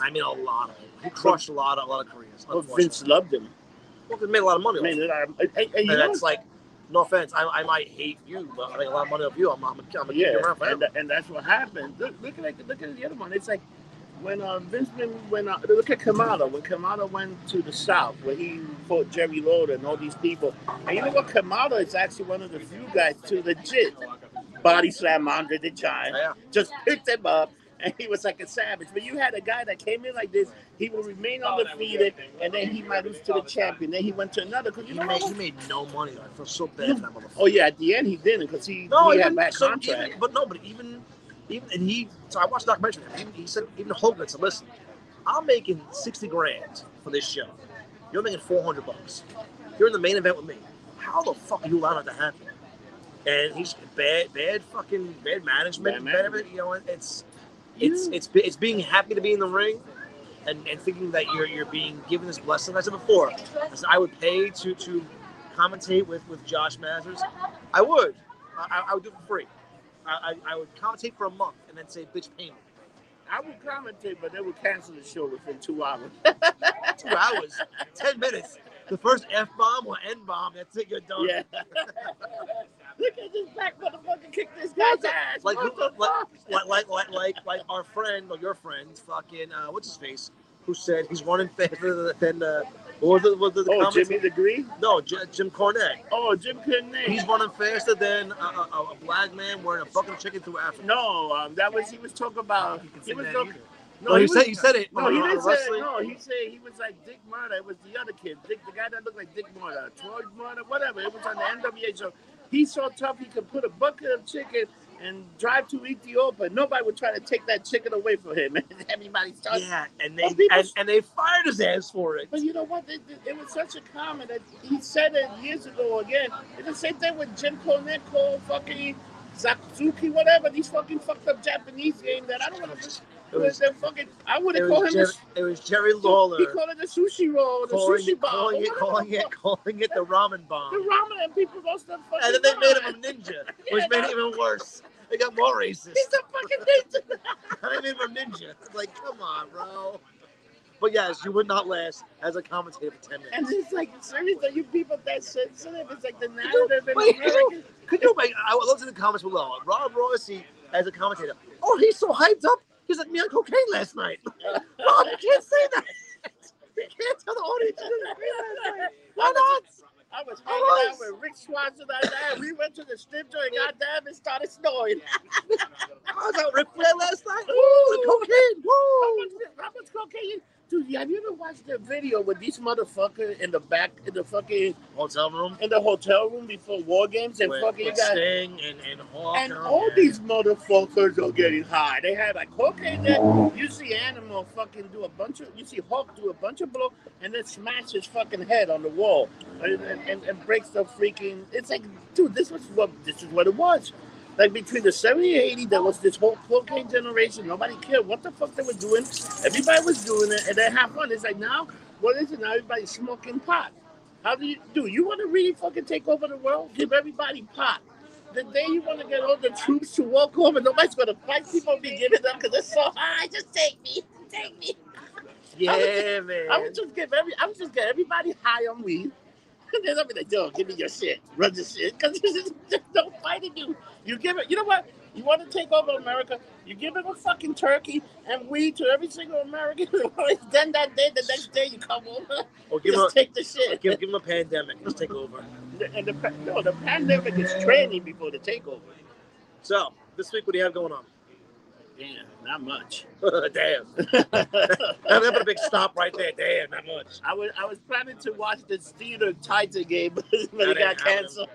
I mean, a lot of people. He crushed a lot of a lot of careers. But Vince loved him. Hogan made a lot of money. I mean, and, and- and know, that's like, no offense, I, I might hate you, but I make a lot of money off you. I'm, I'm, I'm gonna keep yeah, you around and, forever. and that's what happened. Look, look at look at the other one. It's like when uh, Vince McMahon when uh, look at Kamala when Kamala went to the South where he fought Jerry Lawler and all these people. And you know what? Kamala is actually one of the few guys to legit body slam Andre the Giant. Yeah. Just picked him up. And he was like a savage. But you had a guy that came in like this, he would remain undefeated, and then he might lose to the champion. Then he went to another. Because you He know made, he made no money. I feel so bad for that motherfucker. Oh, yeah, at the end he didn't because he, No, he had bad so contract. even, but no, but even, even, and he, so I watched the documentary. of him. He, he said, even Hogan said, listen, I'm making 60 grand for this show. You're making 400 bucks. You're in the main event with me. How the fuck are you allowed that to happen? And he's bad, bad fucking, bad management, Bad bad, management. everything. You know, it's, it's, it's, it's being happy to be in the ring. And, and thinking that you're you're being given this blessing. I said before, I, said I would pay to to commentate with with Josh Masters. I would. I, I would do it for free. I, I, I would commentate for a month and then say, bitch, pay me. I would commentate, but they would cancel the show within two hours. Two hours, 10 minutes. The first F bomb or N bomb, that's it, you're done. Yeah. Look at this black motherfucker kick this guy's ass. Like, who, like, like, like, like, like, like our friend or your friend, fucking, uh, what's his face, who said he's running faster than, uh, what was it, was it the Oh, comments? Jimmy the Green? No, J- Jim Cornette. Oh, Jim Cornette. He's running faster than a, a, a black man wearing a fucking chicken through Africa. No, um, that was he was talking about. You can He was that talking. either. No, he, was- said he said it. No, on- he didn't say wrestling. No, he said he was like Dick Murdoch. It was the other kid, Dick, the guy that looked like Dick Murdoch, Troy Murdoch, whatever. It was on the NWA show. He's so tough he could put a bucket of chicken and drive to Ethiopia. Nobody would try to take that chicken away from him. And everybody started. Yeah, and they people- and, and they fired his ass for it. But you know what? It, it, was such a comment that he said it years ago again. It's the same thing with Jim Cornette fucking Zakuzuki, whatever, these fucking fucked up Japanese game that I don't want to. It was, fucking, I would have called him Jerry, it was Jerry Lawler He called it the sushi roll, the calling, sushi it, bomb. calling it, calling it, calling it the ramen bomb. The ramen and people lost their fucking And then they made him a ninja, which made it even worse. They got more racist. He's a fucking ninja. they made him a ninja. It's like, come on, bro. But yes, you would not last as a commentator for 10 minutes. And it's like, seriously, you people that sensitive. It's like the narrative in wait, America. Could you make, I would love to in the comments below, Rob Rossi as a commentator. Oh, he's so hyped up. He's like me on cocaine last night. Rob, you can't say that. You can't tell the audience you did last night. Why not? I was I hanging was. out with Rick Swanson that day. We went to the strip joint, goddamn, it started snoring. I was out Ric Flair last night. Woo, the cocaine. How Woo. much, how much cocaine? Dude, have you ever watched the video with these motherfuckers in the back, in the fucking, Hotel room. in the hotel room before war games and With, fucking with got, Sting and, and Hawk. and and all these motherfuckers are getting high. They had like cocaine there. You see Animal fucking do a bunch of, you see Hulk do a bunch of blow and then smash his fucking head on the wall and, and, and, and breaks the freaking. It's like, dude, this was what this is what it was. Like between the 70 and 80, there was this whole cocaine generation. Nobody cared what the fuck they were doing. Everybody was doing it and they have fun. It's like now, what is it now? Everybody's smoking pot. How do you do? You want to really fucking take over the world? Give everybody pot. The day you want to get all the troops to walk over, nobody's gonna fight. People be giving them because they're so high. Just take me, take me. Yeah, man. I would just give every, I would just gonna get everybody high on weed. And I'll be like, yo, give me your shit, run the shit, because there's no fighting you. You give it, you know what? You want to take over America? You give them a fucking turkey and weed to every single American. then that day, the next day, you come over, Or give just a, take the shit. give, give him a pandemic. Let's take over. And the, no, the pandemic is training before the takeover. So, this week, what do you have going on? Damn, not much. Damn. Gonna put a big stop right there. Damn, not much. I was I was planning to watch the Steelers Titan game, but it got canceled.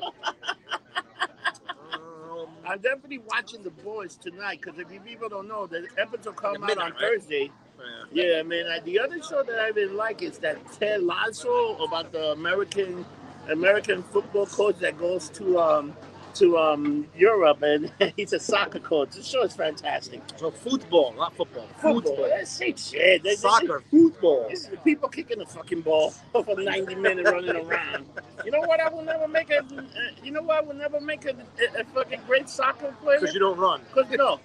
Um, I'm definitely watching the boys tonight because if you people don't know, the episode will come out on right? Thursday. yeah. Yeah, man. uh, The other show that I really like is that Ted Lasso about the American American football coach that goes to um to um Europe and he's a soccer coach. The show is fantastic. So, football, not football. Football, that's same shit. Soccer, football. This is the people kicking the fucking ball for 90 minutes running around. You know what? I will never make a. Uh, you know what? I will never make a, a, a fucking great soccer player. Because you don't run. Cause no,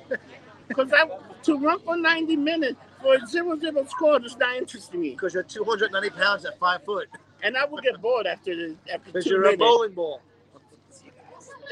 because I to run for 90 minutes for a zero zero score does not interest me. Because you're 290 pounds at five foot. And I will get bored after the after Because two you're minutes. a bowling ball.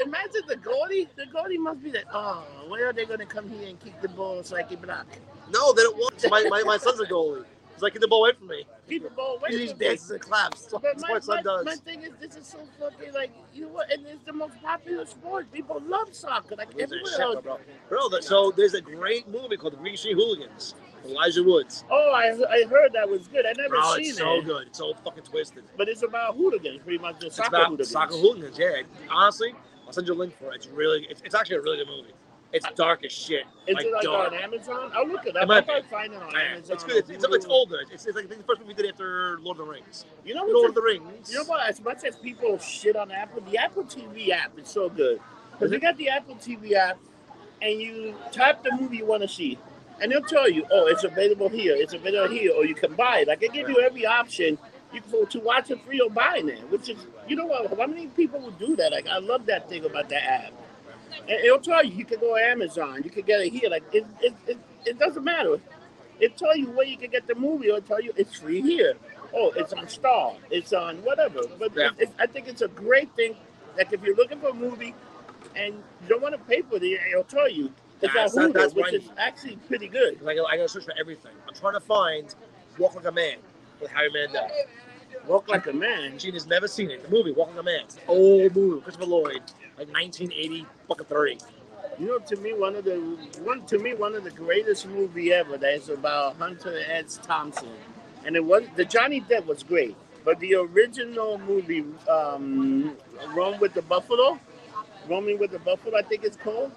Imagine the goalie. The goalie must be like, oh, where are they gonna come here and kick the ball so I can block? No, they don't want. My, my, my son's a goalie. He's like, get the ball away from me. Keep the ball away He just from me. dances and claps. That's But what my, son my, does. my thing is, this is so fucking like, you know what? And it's the most popular sport. People love soccer. Like everywhere. else. bro. Bro, so there's a great movie called The Green Street Hooligans. Elijah Woods. Oh, I, I heard that was good. I never Bro, seen it's so it. good. It's so fucking twisted. But it's about hooligans, pretty much just It's soccer about hooligans. soccer hooligans. Yeah, honestly, I'll send you a link for it. It's really, it's, it's actually a really good movie. It's dark as shit. Is like it like dark. on Amazon? I'll look it It up. might I'll find it on Yeah, Amazon. it's good. It's, it's, it's older. It's, it's like I think the first movie we did after Lord of the Rings. You know Lord what? of the Rings. You know what? As much as people shit on Apple, the Apple TV app is so good. Because you mm-hmm. got the Apple TV app, and you type the movie you want to see, and they'll tell you, oh, it's available here, it's available here, or you can buy it. Like they give you every option you can, to watch it free or buy it, which is, you know what? How many people would do that? Like I love that thing about that app. And it'll tell you you can go to Amazon, you can get it here. Like it, it, it, it doesn't matter. It tell you where you can get the movie, or tell you it's free here. Oh, it's on Star, it's on whatever. But Yeah. it, I think it's a great thing. Like if you're looking for a movie and you don't want to pay for it, it'll tell you it's That's- on Hulu, that's which is actually pretty good. Like, I gotta search for everything. I'm trying to find Walk Like a Man with Harry Mandel. Walk like a man. Gene has never seen it. The movie Walk Like a Man. Old movie. Christopher Lloyd, like 1980 fucking 30. You know, to me, one of the one to me one of the greatest movie ever. That is about Hunter S. Thompson, and it was the Johnny Depp was great, but the original movie, um, Rome with the Buffalo, Roaming with the Buffalo, I think it's called,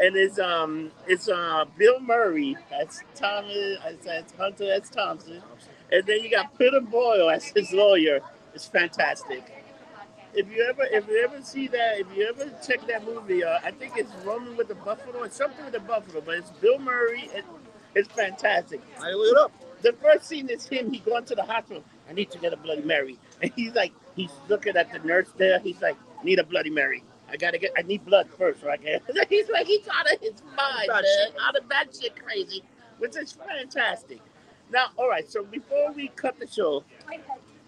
and it's um it's uh Bill Murray as Thomas as Hunter S. Thompson, and then you got Peter Boyle as his lawyer. It's fantastic. If you ever, if you ever see that, if you ever check that movie, uh, I think it's Roman with the Buffalo. It's something with the Buffalo, but it's Bill Murray. It, it's fantastic. I look it up. The first scene is him. He going to the hospital. I need to get a Bloody Mary, and he's like, he's looking at the nurse there. He's like, need a Bloody Mary. I gotta get. I need blood first, right? he's like, he's out of his mind, man. shit. Out of that shit, crazy, which is fantastic. Now, all right. So before we cut the show,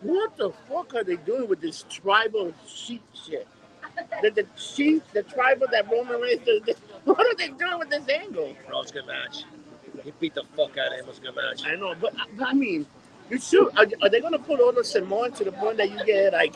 what the fuck are they doing with this tribal sheep shit? The, the sheep, the tribal that Roman Reigns, the, the, what are they doing with this angle? Bro, it's a good match. He beat the fuck out of him. It was a good match. I know, but, but I mean, you should. Are, are they gonna put all the Samoan to the point that you get like,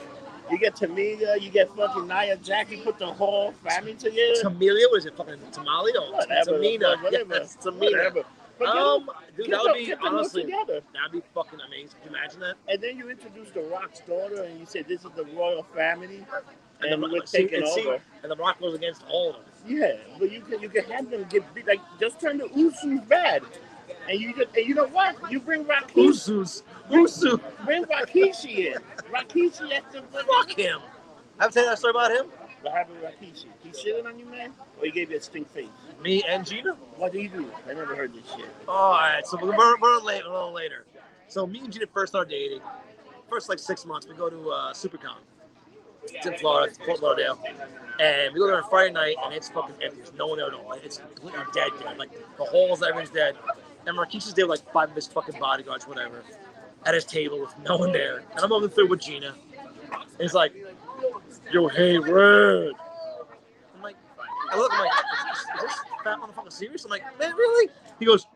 you get Tamina, you get fucking Nia you put the whole family together? Tamelia, was it fucking Tamale? or Whatever, Tamina. whatever, Yes, Tamina. whatever. But get Um, them- dude, get that would be get honestly, together. that'd be fucking amazing. Can you imagine that? And then you introduce the Rock's daughter, and you say this is the royal family, and, And the- we're see- taking and see- over. And the Rock goes against all of them. Yeah, but you can you can have them get beat. Like just turn the Usos bad, and you just and you know what? You bring Rikishi, Usos. Usos. bring Rikishi in. Rikishi at the Fuck him. I've you that story about him. What happened with Rikishi? He shitted on you, man, or he gave you a stink face? Me and Gina. What do you do? I never heard this shit. All right, so we're, we're, late, a little later. So me and Gina first started dating. First like six months, we go to uh, SuperCon. It's in Florida, Fort Lauderdale, and we go there on Friday night, and it's fucking empty. There's no one there at all. It's completely dead, dead. Like the halls, everything's dead. And Marquise is there with like five of his fucking bodyguards, whatever, at his table with no one there. And I'm over there with Gina. And he's like, "Yo, hey, Red." I'm like, I look, I'm like, is, is this fat motherfucker serious? I'm like, man, really? He goes,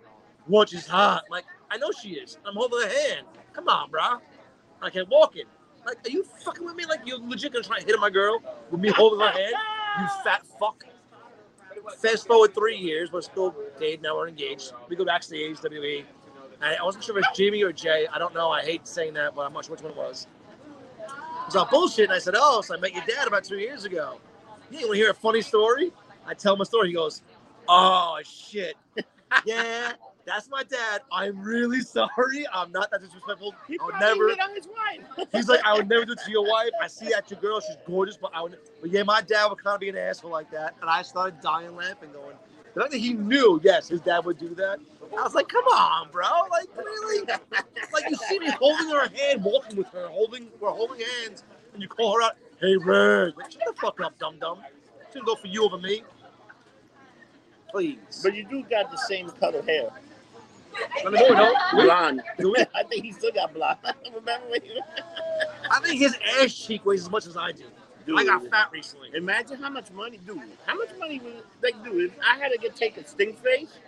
what is hot? I'm like, I know she is. I'm holding her hand. Come on, bro. I can't walk it. Like, are you fucking with me? Like, you're legit gonna try to hit my girl with me holding her hand? You fat fuck. Fast forward three years, we're still dating, now we're engaged. We go backstage, WWE. And I wasn't sure if it was Jimmy or Jay. I don't know. I hate saying that, but I'm not sure which one it was. It was all bullshit. And I said, Oh, so I met your dad about two years ago. Yeah, you want to hear a funny story? I tell him a story. He goes, Oh, shit. yeah, that's my dad. I'm really sorry. I'm not that disrespectful. He I would never. hit on his wife. He's like, I would never do it to your wife. I see that your girl, she's gorgeous, but I would. But yeah, my dad would kind of be an asshole like that. And I started dying laughing, going, the fact that he knew, yes, his dad would do that. I was like, come on, bro. Like, really? like, you see me holding her hand, walking with her, holding, we're holding hands, and you call her out, hey, Red. Like, shut the fuck up, dum dum. She's gonna go for you over me. Please. But you do got the same color hair. I mean, no, we don't. We- Blonde. do we? I think he still got blonde. Remember when you... I think his ass cheek weighs as much as I do. I got fat recently. Imagine how much money, dude. How much money would like, dude? If I had to get take a stink face,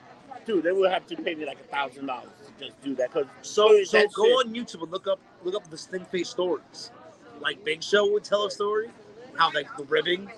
dude, they would have to pay me like a thousand dollars to just do that. Cause So, so go it. on YouTube and look up look up the stink face stories. Like Big Show would tell a story, how like the ribbing,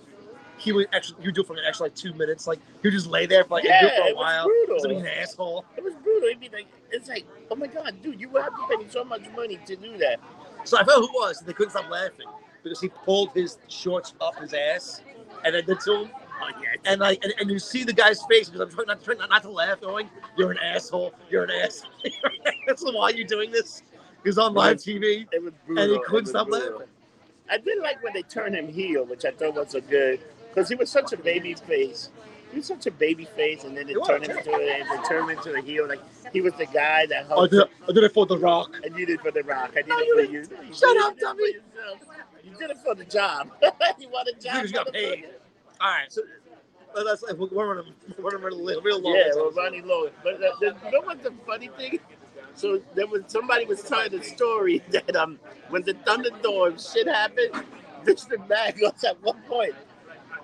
he would actually he would do it for an extra like two minutes. Like he would just lay there for like Yeah, do it for a it was while. brutal. Just being an asshole. it was brutal. It'd be like, it's like, oh my god, dude, you would have to pay me so much money to do that. So I felt who it was. And they couldn't stop laughing because he pulled his shorts up his ass and then did to him. Oh yeah, And like and, and you see the guy's face because I'm trying not, trying not, not to laugh, going, "You're an asshole. You're an asshole. That's why you're doing this." He's on live TV it was and he couldn't was stop brutal. laughing. I did like when they turned him heel, which I thought was a good, because he was such a baby face. He was such a baby face, and then they turned him into a, they turned him into a heel. Like he was the guy that I did, I did it for The Rock. I did it for the rock. I did No, it for didn't. you. You Shut up, it for dummy. yourself. You did it for the job. you want a job? You just got paid. All right, so uh, that's like we're running, we're running real, real long. Yeah, well, Ronnie Lowe. But uh, the, you know what the funny thing? So there was somebody was telling a story that um when the Thunderdome shit happened, McMahon goes at one point.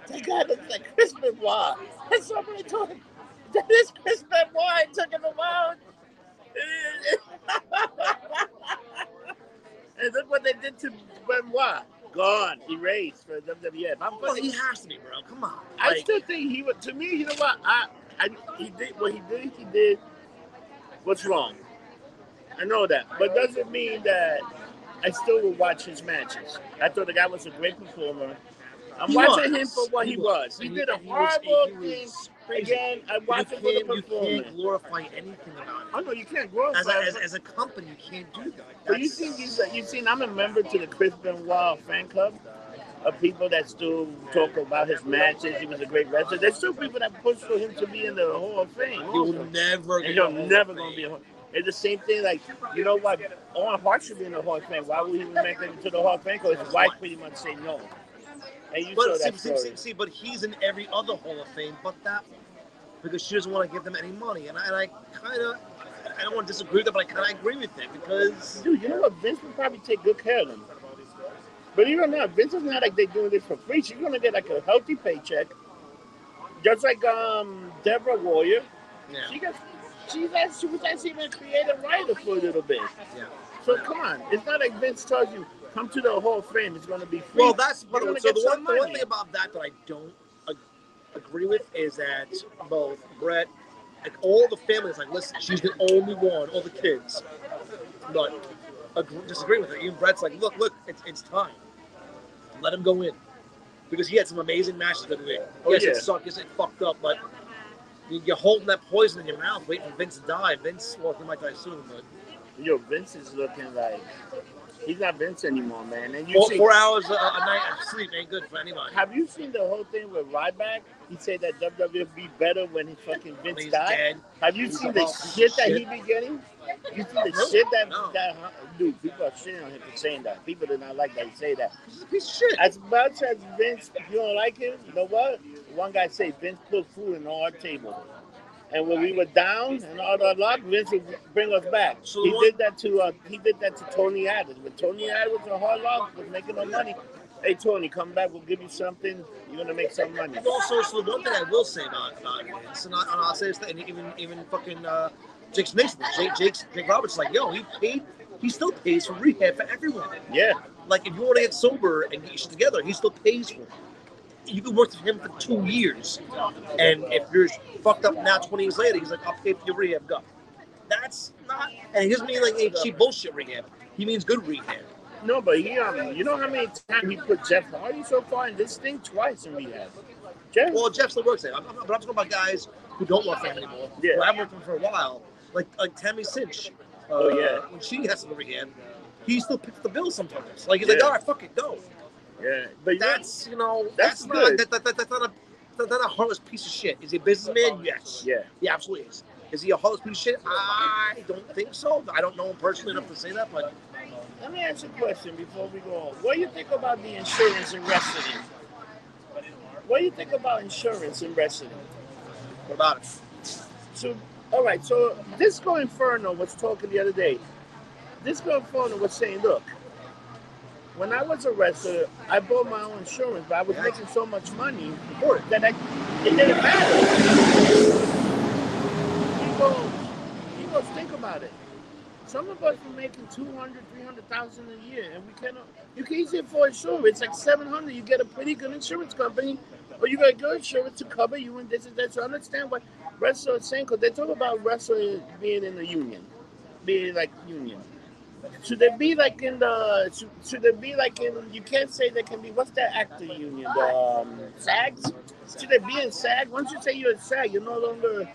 That guy looks like Chris Benoit. And somebody told him that is Chris Benoit. It took him a while. and look what they did to Benoit. Gone, erased for WWF. I'm Well, he has to be, bro. Come on. I Like, still think he would. To me, you know what? I, I, he did what he did. He did what's wrong. I know that, but doesn't mean that I still will watch his matches. I thought the guy was a great performer. I'm He watching was. him for what he, was. He And did a he horrible he thing. Again, I watched him for the you can't glorify anything about it. I know you can't grow. As a, as, as a company, you can't do that. But you think he's you seen I'm a member to the Chris Benoit fan club of people that still talk about his matches. He was a great wrestler. There's still people that push for him to be in the Hall of Fame. he will never. And he'll a Hall of never gonna be a. It's the same thing. Like you know what? Owen Hart should be in the Hall of Fame. Why would he even make it to the Hall of Fame? Because his wife pretty much say no. And you But see, that see, see, see, but he's in every other Hall of Fame but that one because she doesn't want to give them any money, and I, and I kind of, I don't want to disagree with that, but I kind of agree with it because Dude, you know what? Vince would probably take good care of them. But even now, Vince is not like they're doing this for free. She's gonna get like a healthy paycheck, just like um Deborah Warrior. yeah. She got she's she was actually even a creative writer for a little bit. Yeah. So come on, it's not like Vince tells you come to the Hall of Fame. It's going to be free. Well, that's but so the one, the one thing about that that I don't ag- agree with is that both Brett, like all the families, like listen, she's the only one, all the kids, but agree, disagree with her. Even Brett's like, look, look, it's it's time. Let him go in because he had some amazing matches with me. Oh, yes, yeah. it sucked, yes, it fucked up, but. You- You're holding that poison in your mouth, waiting for Vince to die. Vince, well, he might die soon, but Yo, Vince is looking like he's not Vince anymore, man. And you four, see, four hours a, a night of sleep ain't good for anybody. have you seen the whole thing with Ryback? He said that WWE be better when he fucking Vince died. dead. Have you He's seen the of shit that shit. he be getting? You see the shit that that dude? People are shitting on him for saying that. People do not like that he say that. He's a piece of shit. As much as Vince, you don't like him. You know what? One guy say Vince put food on our table. And when we were down and all the luck, Vince would bring us back. So he did that to uh, he did that to Tony Atlas. When Tony Atlas was a hard luck, was making no money. Hey Tony, come back. We'll give you something. You're gonna make some money. And also, so one thing I will say about, about Vince, and, I, and I'll say this, and even even fucking uh, Jake's Nixon, Jake, Jake's, Jake Roberts, is like, yo, he paid, he still pays for rehab for everyone. Yeah, Like, if you want to get sober and get your shit together, he still pays for it. You can work with him for two years, and if you're fucked up now, 20 years later, he's like, I'll pay for your rehab, go. That's not, and he doesn't mean like a cheap bullshit rehab. He means good rehab. no, but he um, you know how many times he put Jeff Hardy so far in this thing twice in rehab. Jeff, Well, Jeff still works there. I'm, I'm, but I'm talking about guys who don't work for him anymore. Yeah. Who haven't worked for him for a while. Like like Tammy Sytch. Uh, Oh, yeah. When she has to go rehab, he still picks the bill sometimes. Like he's like, Yeah. all right, fuck it, go. yeah, but That's you know That's that's, not good. that, that, that, that's not a that's not a heartless piece of shit. Is he a businessman? Yes. yeah. He absolutely is. Is he a heartless piece of shit? I don't think so. I don't know him personally enough to say that, but Let me ask you a question before we go on. What do you think about the insurance in wrestling? What do you think about insurance in wrestling? what about it? So, all right. So Disco Inferno was talking the other day. Disco Inferno was saying, look, when I was a wrestler, I bought my own insurance, but I was making so much money that I, it didn't matter. He goes, he goes, think about it. Some of us are making 200, 300,000 a year, and we cannot. You can easily afford insurance. It's like 700. You get a pretty good insurance company, or you got good insurance to cover you and this and that. So I understand what wrestlers are saying because they talk about wrestling being in the union, being like union. Should they be like in the? Should, should they be like in? You can't say they can be. What's that actor union? The um, SAGs. Should they be in SAG? Once you say you're in SAG, you're no longer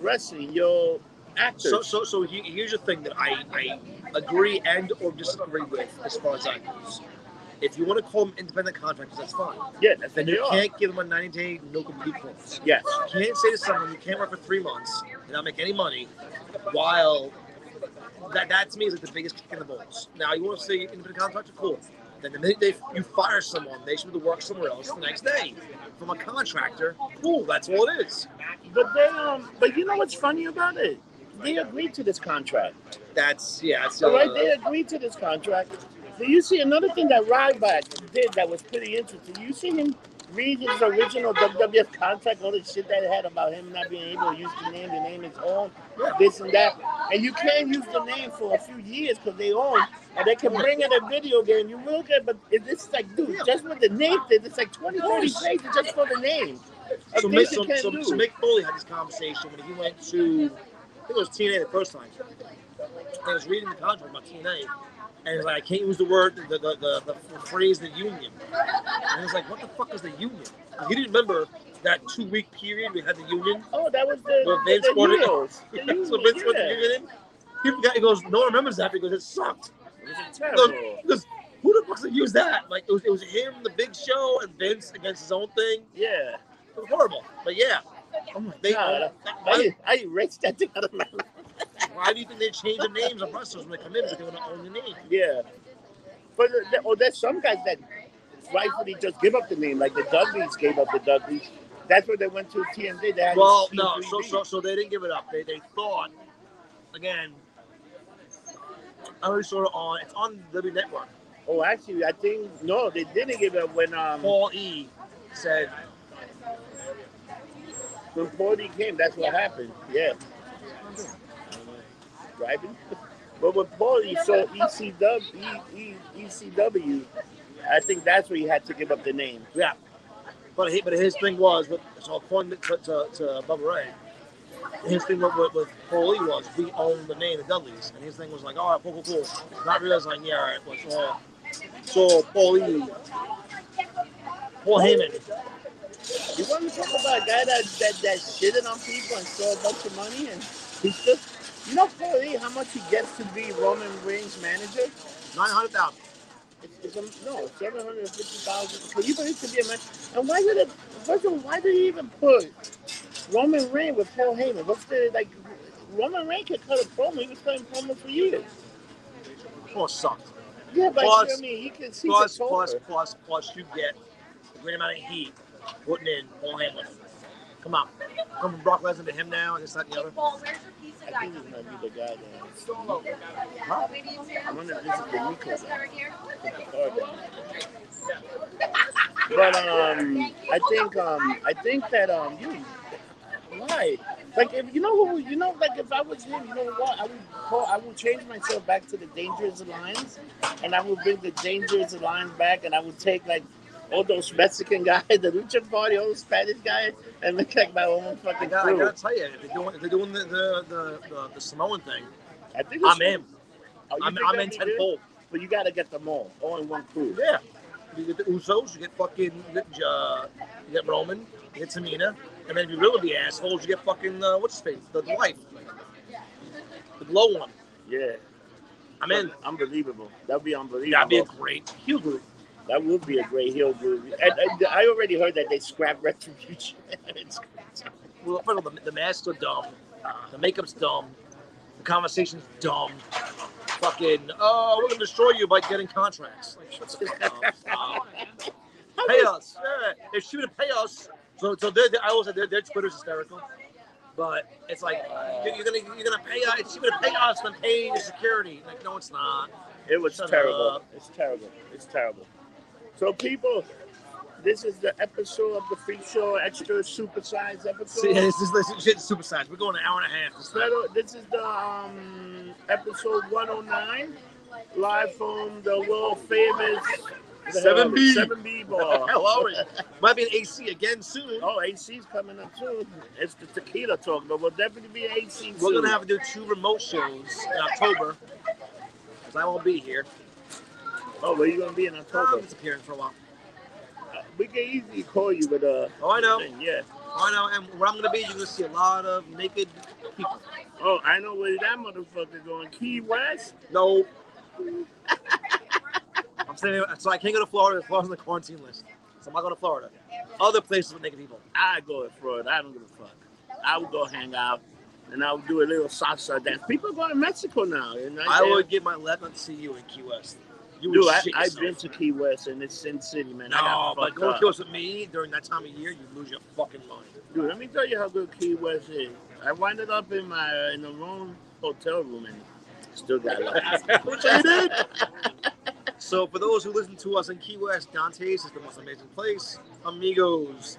wrestling. You're actors. So, so, so here's the thing that I, I agree and or disagree with as far as goes. If you want to call them independent contractors, that's fine. yeah, that's they you are. can't give them a 90 day no compete clause. Yes. You can't say to someone you can't work for three months and not make any money while that, that to me is like the biggest kick in the balls. Now, you want to say independent contractor? Cool. Then the minute they, you fire someone, they should be to work somewhere else the next day. From a contractor, cool, that's all it is. But they um. But you know what's funny about it? They agreed to this contract. That's, yeah, right, uh, they agreed to this contract. Do you see another thing that Ryback did that was pretty interesting? You see him read his original WWF contract, all the shit that it had about him not being able to use the name, the name is own, this and that. And you can't use the name for a few years because they own, and they can bring in a video game. You will get, but it- it's like, dude, just with the name it's like 20, 30 pages just for the name. So, Mick, so, so, so Mick Foley had this conversation when he went to, I think it was TNA the first time. I was reading the contract about TNA, and I can't use the word, the, the, the, the, phrase, the union. And was like, what the fuck is the union? He didn't remember that two week period we had the union. oh, that was the, Where the, Vince the wanted- heroes. The so Vince put the union in. He, forgot, he goes, no one remembers that because it sucked. It was He terrible. goes, goes, who the fuck's gonna use that? Like, it was, it was him, the big show, and Vince against his own thing. Yeah. It was horrible. But yeah. Oh my They- god. why- I, I erased that thing out of my life. Why do you think they change the names of wrestlers when they come in because they want to own the name? Yeah. But uh, oh, there's some guys that rightfully just give up the name, like the Dudleys gave up the Dudleys. That's where they went to TMZ. They had Well, no, T3D. so, so so they didn't give it up. They they thought again. I already saw it on. It's on W Network. Oh, actually, I think no, they didn't give it up when um Paul E said, when Paulie came. That's what happened. Yeah. Driving. But with Paulie, so ECW, E- E- ECW, I think that's where he had to give up the name. Yeah. But he, but his thing was, with, so according to, to, to Bubba Ray, his thing with, with, with Paul Lee was we own the name, the Dudleys. And his thing was like, all right, cool, cool, cool. Not realizing, like, yeah, all right, well, it's all. So Paul Lee, Paul Heyman, You want to talk about a guy that, that, that shitted on people and stole a bunch of money and he's just, you know, Paulie, how much he gets to be Roman Reigns' manager? 900,000. It's, it's a, no, seven hundred fifty thousand. Can you believe to be a man? And why did it? First of all, why did he even put Roman Reigns with Paul Heyman? What's the like? Roman Reigns could cut a promo. He was cutting promos for years. Paul sucked. Yeah, but Plus- you know what I mean, he can see Plus, the plus, plus, plus, you get a great amount of heat putting in Paul Heyman. Come on. Come from Brock Lesnar to him now, and this, that, and the other. I think this might be the guy that Huh? I wonder if this is the Nico. But um, I think um, I think that um, you why? Like if you know who you know, like if I was him, you know what? I would call, I would change myself back to the Dangerous Alliance, and I would bring the Dangerous Alliance back, and I would take like all those Mexican guys, the lucha party, all those Spanish guys, and make like my own I fucking gotta, I gotta tell you, if they're doing, if they're doing the, the, the, the, the Samoan thing, I think I'm in. Oh, I'm, I'm in tenfold. But you gotta get them all, all in one crew. Yeah. You get the Usos, you get fucking, you get, uh, you get Roman, you get Tamina, and then if you really be assholes, you get fucking, uh, what's his face? The, wife. The glow one. Yeah, I'm in. Unbelievable. That'd be unbelievable. That'd be a great group. That would be a great heel group. And, and I already heard that they scrapped Retribution. Well, first of all, the, the masks are dumb. The makeup's dumb. The conversation's dumb. Fucking, oh, we're gonna destroy you by getting contracts. Like, shut the fuck up. Stop. pay us. Yeah. If she would pay us, so so they're, they're- I always say their, their Twitter's hysterical. But it's like you're, you're gonna you're gonna pay us. She would pay us, then pay the security. Like no, it's not. It was Shut terrible. up. It's terrible. It's terrible. So, people, this is the episode of the Freak Show, extra supersized episode. See, this is this shit super size. We're going an hour and a half. This. This is the um, episode 109, live from the world famous 7B. 7B bar. Hell, are we? Might be an AC again soon. Oh, AC's coming up too. It's the tequila talk, but we'll definitely be AC. We're soon. gonna have to do two remote shows in October. Cause I won't be here. Oh, where you gonna be in I'm October? disappearing for a while. Uh, we can easily call you with a. Oh, I know. thing, Yeah. Oh, I know. And where I'm gonna be, you're gonna see a lot of naked people. Oh, I know where that motherfucker going. Key West. No. I'm saying so I can't go to Florida. Florida's on the quarantine list. So I'm not going to Florida. Other places with naked people. I go to Florida. I don't give a fuck. I would go hang out, and I would do a little salsa dance. People go to Mexico now. And I would give my left not to see you in Key West. You Dude, I, I've been to Key West, and it's Sin City, man. No, but going to up. Key West with me during that time of year, you lose your fucking mind. Dude, let me tell you how good Key West is. I winded up in my uh, in the wrong hotel room and still got lost. Which I did. So for those who listen to us in Key West, Dante's is the most amazing place. Amigos.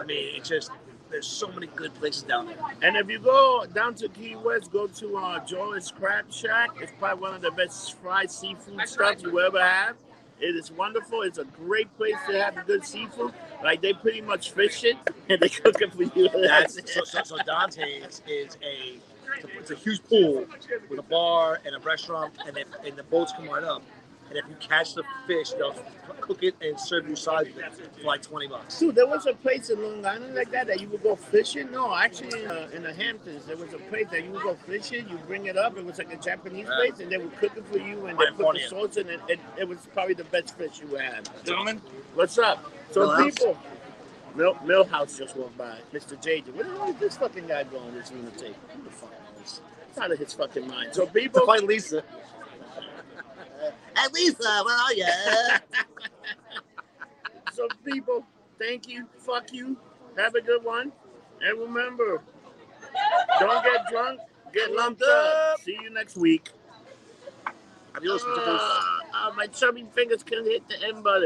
I mean, it's just there's so many good places down there. And if you go down to Key West, go to uh, Joy's Crab Shack. It's probably one of the best fried seafood stuff you ever have. It is wonderful. It's a great place to have good seafood. Like they pretty much fish it and they cook it for you. That's so, so, so Dante's is a it's, a it's a huge pool with a bar and a restaurant, and if, and the boats come right up. And if you catch the fish, they'll cook it and serve you sides of it for like twenty bucks. Dude, there was a place in Long Island like that that you would go fishing. No, actually, in, uh, in the Hamptons, there was a place that you would go fishing. You bring it up. It was like a Japanese Yeah. place, and they would cook it for you, and they put the sauce in it. It, it was probably the best fish you had. Gentlemen, What's up? So Millhouse? people, Mill, Millhouse just went by. Mr. JJ, where the hell is this fucking guy going? This lunatic. Who the fuck knows? It's out of his fucking mind. So To people, find Lisa. At Lisa, where are you? so people, thank you. Fuck you. Have a good one. And remember, don't get drunk. Get lumped up. See you next week. Adios. Ah, ah, my chubby fingers couldn't hit the end button.